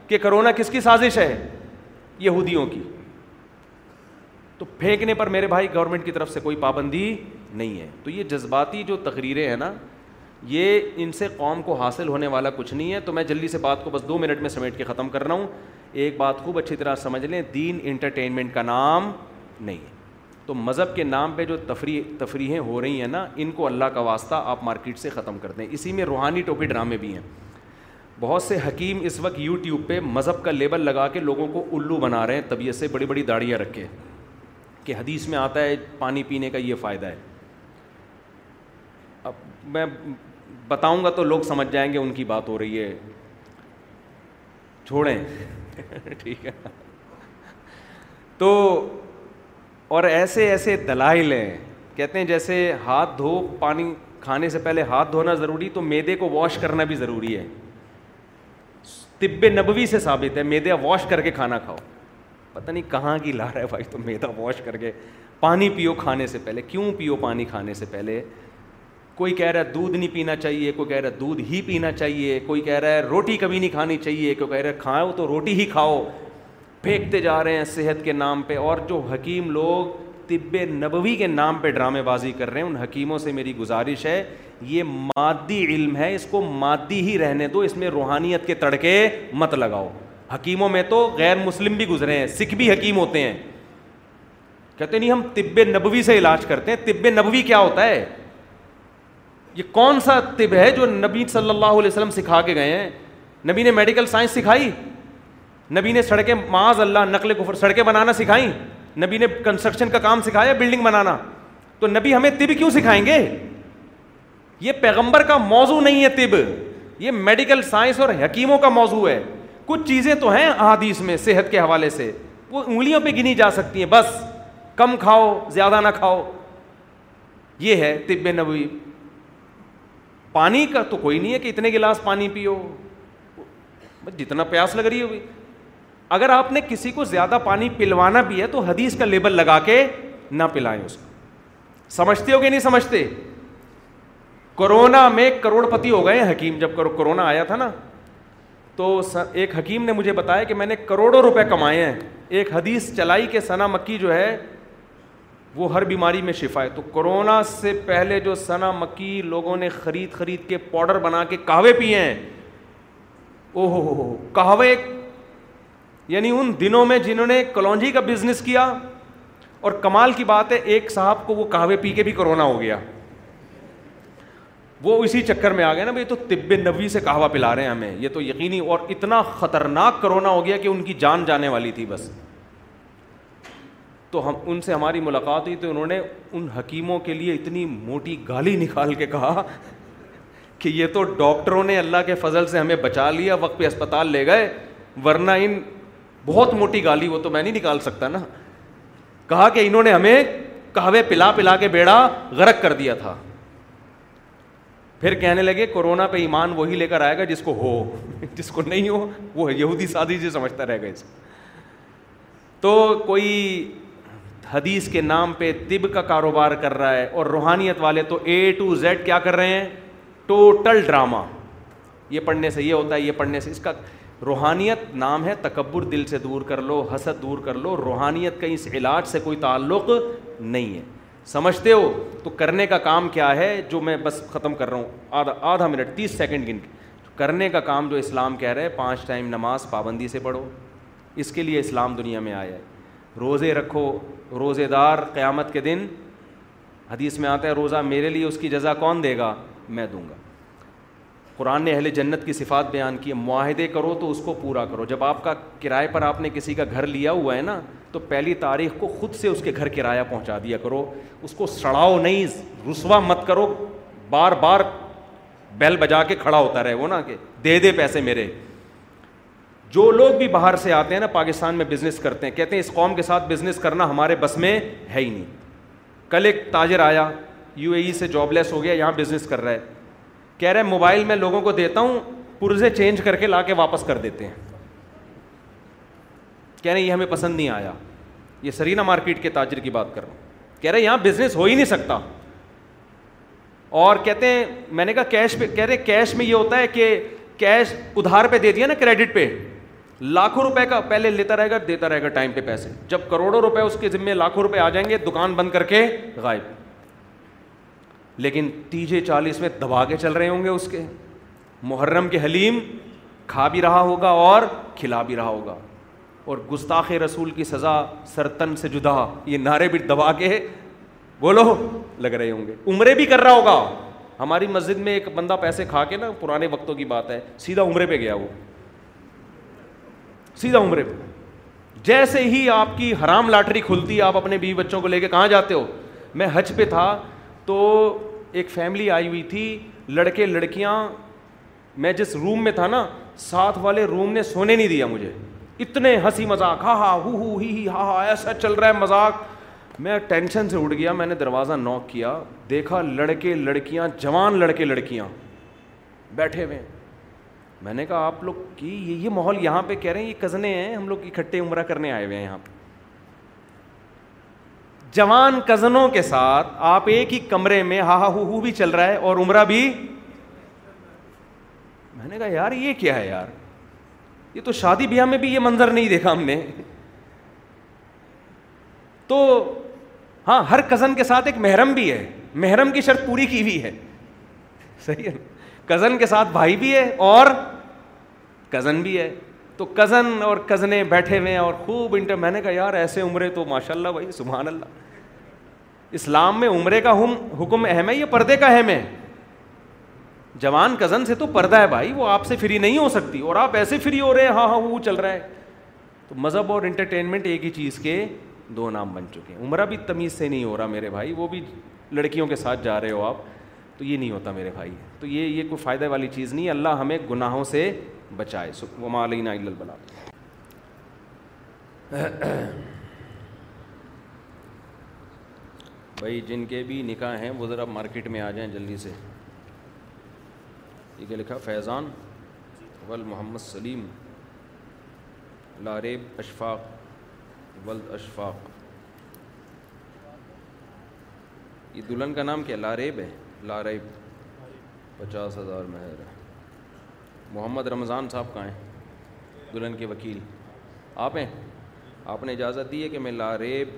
کہ کرونا کس کی سازش ہے یہودیوں کی تو پھینکنے پر میرے بھائی گورنمنٹ کی طرف سے کوئی پابندی نہیں ہے تو یہ جذباتی جو تقریریں ہیں نا یہ ان سے قوم کو حاصل ہونے والا کچھ نہیں ہے تو میں جلدی سے بات کو بس دو منٹ میں سمیٹ کے ختم کر رہا ہوں ایک بات خوب اچھی طرح سمجھ لیں دین انٹرٹینمنٹ کا نام نہیں ہے تو مذہب کے نام پہ جو تفریح تفریحیں ہو رہی ہیں نا ان کو اللہ کا واسطہ آپ مارکیٹ سے ختم کر دیں اسی میں روحانی ٹوپی ڈرامے بھی ہیں بہت سے حکیم اس وقت یوٹیوب پہ مذہب کا لیبل لگا کے لوگوں کو الو بنا رہے ہیں طبیعت سے بڑی بڑی داڑیاں رکھے کہ حدیث میں آتا ہے پانی پینے کا یہ فائدہ ہے اب میں بتاؤں گا تو لوگ سمجھ جائیں گے ان کی بات ہو رہی ہے چھوڑیں ٹھیک ہے تو اور ایسے ایسے دلائل ہیں کہتے ہیں جیسے ہاتھ دھو پانی کھانے سے پہلے ہاتھ دھونا ضروری تو میدے کو واش کرنا بھی ضروری ہے طب نبوی سے ثابت ہے میدا واش کر کے کھانا کھاؤ پتہ نہیں کہاں کی لا رہا ہے بھائی تو میدا واش کر کے پانی پیو کھانے سے پہلے کیوں پیو پانی کھانے سے پہلے کوئی کہہ رہا ہے دودھ نہیں پینا چاہیے کوئی کہہ رہا ہے دودھ ہی پینا چاہیے کوئی کہہ رہا ہے روٹی کبھی نہیں کھانی چاہیے کوئی کہہ رہا ہے کھاؤ تو روٹی ہی کھاؤ پھینکتے جا رہے ہیں صحت کے نام پہ اور جو حکیم لوگ طب نبوی کے نام پہ ڈرامے بازی کر رہے ہیں ان حکیموں سے میری گزارش ہے یہ مادی علم ہے اس کو مادی ہی رہنے دو اس میں روحانیت کے تڑکے مت لگاؤ حکیموں میں تو غیر مسلم بھی گزرے ہیں سکھ بھی حکیم ہوتے ہیں کہتے نہیں ہم طب نبوی سے علاج کرتے ہیں طب نبوی کیا ہوتا ہے یہ کون سا طب ہے جو نبی صلی اللہ علیہ وسلم سکھا کے گئے ہیں نبی نے میڈیکل سائنس سکھائی نبی نے سڑکیں معاذ اللہ نقل کفر سڑکیں بنانا سکھائیں نبی نے کنسٹرکشن کا کام سکھایا بلڈنگ بنانا تو نبی ہمیں طب کیوں سکھائیں گے یہ پیغمبر کا موضوع نہیں ہے طب یہ میڈیکل سائنس اور حکیموں کا موضوع ہے کچھ چیزیں تو ہیں احادیث میں صحت کے حوالے سے وہ انگلیوں پہ گنی جا سکتی ہیں بس کم کھاؤ زیادہ نہ کھاؤ یہ ہے طب نبوی پانی کا تو کوئی نہیں ہے کہ اتنے گلاس پانی پیو جتنا پیاس لگ رہی ہوگی اگر آپ نے کسی کو زیادہ پانی پلوانا بھی ہے تو حدیث کا لیبل لگا کے نہ پلائیں اس کو سمجھتے ہو کہ نہیں سمجھتے کرونا میں کروڑ پتی ہو گئے ہیں حکیم جب کرونا آیا تھا نا تو ایک حکیم نے مجھے بتایا کہ میں نے کروڑوں روپے کمائے ہیں ایک حدیث چلائی کہ ثنا مکی جو ہے وہ ہر بیماری میں شفا ہے تو کرونا سے پہلے جو ثنا مکی لوگوں نے خرید خرید کے پاؤڈر بنا کے کہوے پیے ہیں او ہو ہو کہوے یعنی ان دنوں میں جنہوں نے کلونجی کا بزنس کیا اور کمال کی بات ہے ایک صاحب کو وہ کہوے پی کے بھی کرونا ہو گیا وہ اسی چکر میں آ گئے نا بھائی تو طب نبی سے کہوا پلا رہے ہیں ہمیں یہ تو یقینی اور اتنا خطرناک کرونا ہو گیا کہ ان کی جان جانے والی تھی بس تو ہم ان سے ہماری ملاقات ہوئی تو انہوں نے ان حکیموں کے لیے اتنی موٹی گالی نکال کے کہا کہ یہ تو ڈاکٹروں نے اللہ کے فضل سے ہمیں بچا لیا وقت پہ اسپتال لے گئے ورنہ ان بہت موٹی گالی وہ تو میں نہیں نکال سکتا نا کہا کہ انہوں نے ہمیں کہوے پلا پلا کے بیڑا غرق کر دیا تھا پھر کہنے لگے کورونا پہ ایمان وہی لے کر آئے گا جس کو ہو جس کو نہیں ہو وہ یہودی سادی سے جی سمجھتا رہے گا اس تو کوئی حدیث کے نام پہ طب کا کاروبار کر رہا ہے اور روحانیت والے تو اے ٹو زیڈ کیا کر رہے ہیں ٹوٹل ڈرامہ یہ پڑھنے سے یہ ہوتا ہے یہ پڑھنے سے اس کا روحانیت نام ہے تکبر دل سے دور کر لو حسد دور کر لو روحانیت کا اس علاج سے کوئی تعلق نہیں ہے سمجھتے ہو تو کرنے کا کام کیا ہے جو میں بس ختم کر رہا ہوں آدھا آدھا منٹ تیس سیکنڈ گن کرنے کا کام جو اسلام کہہ رہے پانچ ٹائم نماز پابندی سے پڑھو اس کے لیے اسلام دنیا میں آیا ہے روزے رکھو روزے دار قیامت کے دن حدیث میں آتا ہے روزہ میرے لیے اس کی جزا کون دے گا میں دوں گا قرآن نے اہل جنت کی صفات بیان کی معاہدے کرو تو اس کو پورا کرو جب آپ کا کرائے پر آپ نے کسی کا گھر لیا ہوا ہے نا تو پہلی تاریخ کو خود سے اس کے گھر کرایہ پہنچا دیا کرو اس کو سڑاؤ نہیں رسوا مت کرو بار بار بیل بجا کے کھڑا ہوتا رہے وہ نا کہ دے دے پیسے میرے جو لوگ بھی باہر سے آتے ہیں نا پاکستان میں بزنس کرتے ہیں کہتے ہیں اس قوم کے ساتھ بزنس کرنا ہمارے بس میں ہے ہی نہیں کل ایک تاجر آیا یو اے ای سے جاب لیس ہو گیا یہاں بزنس کر رہا ہے کہہ رہے موبائل میں لوگوں کو دیتا ہوں پرزے چینج کر کے لا کے واپس کر دیتے ہیں کہہ رہے ہیں یہ ہمیں پسند نہیں آیا یہ سرینا مارکیٹ کے تاجر کی بات کر رہا ہوں کہہ رہے یہاں بزنس ہو ہی نہیں سکتا اور کہتے ہیں میں نے کہا کیش پہ کہہ رہے کیش میں یہ ہوتا ہے کہ کیش ادھار پہ دے دیا نا کریڈٹ پہ لاکھوں روپے کا پہلے لیتا رہے گا دیتا رہے گا ٹائم پہ پیسے جب کروڑوں روپے اس کے ذمے لاکھوں روپے آ جائیں گے دکان بند کر کے غائب لیکن تیجے چالیس میں دبا کے چل رہے ہوں گے اس کے محرم کے حلیم کھا بھی رہا ہوگا اور کھلا بھی رہا ہوگا اور گستاخ رسول کی سزا سرتن سے جدا یہ نعرے بھی دبا کے بولو لگ رہے ہوں گے عمرے بھی کر رہا ہوگا ہماری مسجد میں ایک بندہ پیسے کھا کے نا پرانے وقتوں کی بات ہے سیدھا عمرے پہ گیا وہ سیدھا عمرے پہ جیسے ہی آپ کی حرام لاٹری کھلتی ہے آپ اپنے بیوی بچوں کو لے کے کہاں جاتے ہو میں حج پہ تھا تو ایک فیملی آئی ہوئی تھی لڑکے لڑکیاں میں جس روم میں تھا نا ساتھ والے روم نے سونے نہیں دیا مجھے اتنے ہنسی مذاق ہاں ہا ہو ہی ہی ہا ہا ایسا چل رہا ہے مذاق میں ٹینشن سے اٹھ گیا میں نے دروازہ نوک کیا دیکھا لڑکے لڑکیاں جوان لڑکے لڑکیاں بیٹھے ہوئے ہیں میں نے کہا آپ لوگ کی یہ ماحول یہاں پہ کہہ رہے ہیں یہ کزنیں ہیں ہم لوگ اکٹھے عمرہ کرنے آئے ہوئے ہیں یہاں پہ جوان کزنوں کے ساتھ آپ ایک ہی کمرے میں ہا ہا ہو بھی چل رہا ہے اور عمرہ بھی میں نے کہا یار یہ کیا ہے یار یہ تو شادی بیاہ میں بھی یہ منظر نہیں دیکھا ہم نے تو ہاں ہر کزن کے ساتھ ایک محرم بھی ہے محرم کی شرط پوری کی ہوئی ہے صحیح ہے کزن کے ساتھ بھائی بھی ہے اور کزن بھی ہے تو کزن اور کزنیں بیٹھے ہوئے ہیں اور خوب انٹر میں نے کہا یار ایسے عمرے تو ماشاء اللہ بھائی سبحان اللہ اسلام میں عمرے کا حکم اہم ہے یا پردے کا اہم ہے جوان کزن سے تو پردہ ہے بھائی وہ آپ سے فری نہیں ہو سکتی اور آپ ایسے فری ہو رہے ہیں ہاں ہاں وہ چل رہا ہے تو مذہب اور انٹرٹینمنٹ ایک ہی چیز کے دو نام بن چکے ہیں عمرہ بھی تمیز سے نہیں ہو رہا میرے بھائی وہ بھی لڑکیوں کے ساتھ جا رہے ہو آپ تو یہ نہیں ہوتا میرے بھائی تو یہ یہ کوئی فائدہ والی چیز نہیں اللہ ہمیں گناہوں سے بچائے و البلا بھائی جن کے بھی نکاح ہیں وہ ذرا مارکیٹ میں آ جائیں جلدی سے یہ کیا لکھا فیضان ول محمد سلیم لاریب اشفاق ولد اشفاق یہ دلہن کا نام کیا لاریب ہے لاریب پچاس ہزار مہر ہے محمد رمضان صاحب کہاں دلہن کے وکیل آپ ہیں آپ نے اجازت دی ہے کہ میں لاریب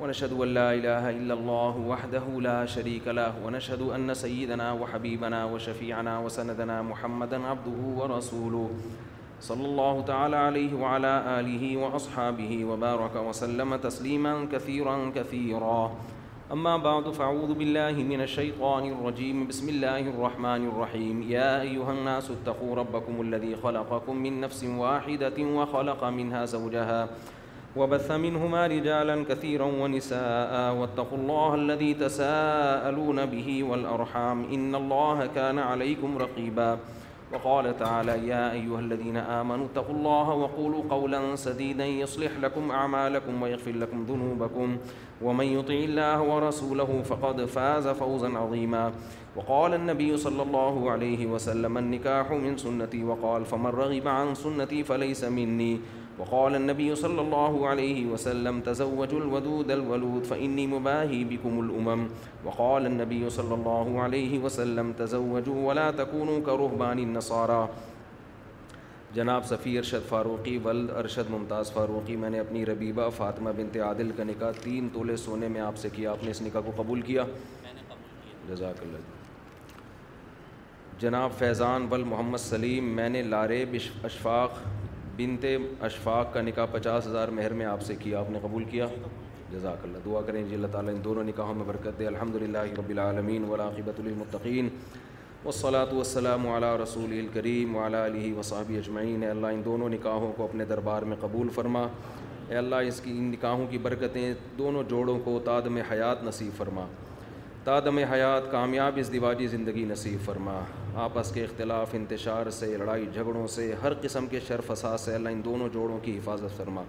ونشهد أن لا إله إلا الله وحده لا شريك له ونشهد أن سيدنا وحبيبنا وشفيعنا وسندنا محمدا عبده ورسوله صلى الله تعالى عليه وعلى آله وأصحابه وبارك وسلم تسليما كثيرا كثيرا أما بعد فأعوذ بالله من الشيطان الرجيم بسم الله الرحمن الرحيم يا أيها الناس اتقوا ربكم الذي خلقكم من نفس واحدة وخلق منها زوجها وخلق منها زوجها وبث منهما رجالا كثيرا ونساء واتقوا الله الذي تساءلون به والأرحام إن الله كان عليكم رقيبا وقال تعالى يا أيها الذين آمنوا اتقوا الله وقولوا قولا سديدا يصلح لكم أعمالكم ويغفر لكم ذنوبكم ومن يطع الله ورسوله فقد فاز فوزا عظيما وقال النبي صلى الله عليه وسلم النكاح من سنتي وقال فمن رغب عن سنتي فليس مني وقال النبي صلى الله عليه وسلم تزوج الودود الولود فإني مباهي بكم الأمم وقال النبي صلى الله عليه وسلم تزوجوا ولا تكونوا كرهبان النصارى جناب صفی ارشد فاروقی ول ارشد ممتاز فاروقی میں نے اپنی ربیبہ فاطمہ بنت عادل کا نکاح تین تولے سونے میں آپ سے کیا آپ نے اس نکاح کو قبول کیا جزاک اللہ جناب فیضان ول محمد سلیم میں نے لارے اشفاق بنت اشفاق کا نکاح پچاس ہزار مہر میں آپ سے کیا آپ نے قبول کیا جزاک اللہ دعا کریں جی اللہ تعالیٰ ان دونوں نکاحوں میں برکت دے الحمد للہ رب العالمین ولاقبۃ المطقین و والسلام علی رسول الکریم مولا علیہ وصحبی اجمعین اللہ ان دونوں نکاحوں کو اپنے دربار میں قبول فرما اے اللہ اس کی ان نکاحوں کی برکتیں دونوں جوڑوں کو تاد میں حیات نصیب فرما تادم حیات کامیاب اس دیواجی زندگی نصیب فرما آپس کے اختلاف انتشار سے لڑائی جھگڑوں سے ہر قسم کے اساس سے اللہ ان دونوں جوڑوں کی حفاظت فرما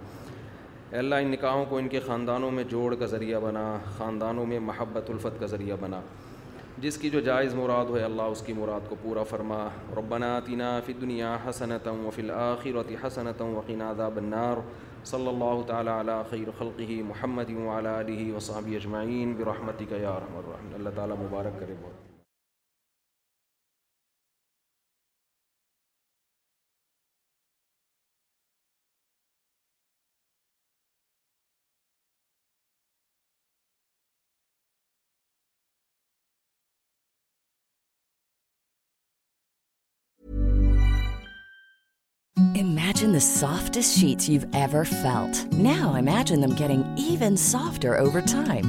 اللہ ان نکاحوں کو ان کے خاندانوں میں جوڑ کا ذریعہ بنا خاندانوں میں محبت الفت کا ذریعہ بنا جس کی جو جائز مراد ہوئے اللہ اس کی مراد کو پورا فرما ربنا بنا تینا فی دنیا حسنتا و فی حسنتا حسنتوں عذاب النار صلی اللہ تعالیٰ علیہ خیر خلقہ محمد وعلی علیہ وصابی اجمعین یا رحم کارحمر اللہ تعالیٰ مبارک کرے بہت felt now imagine them over time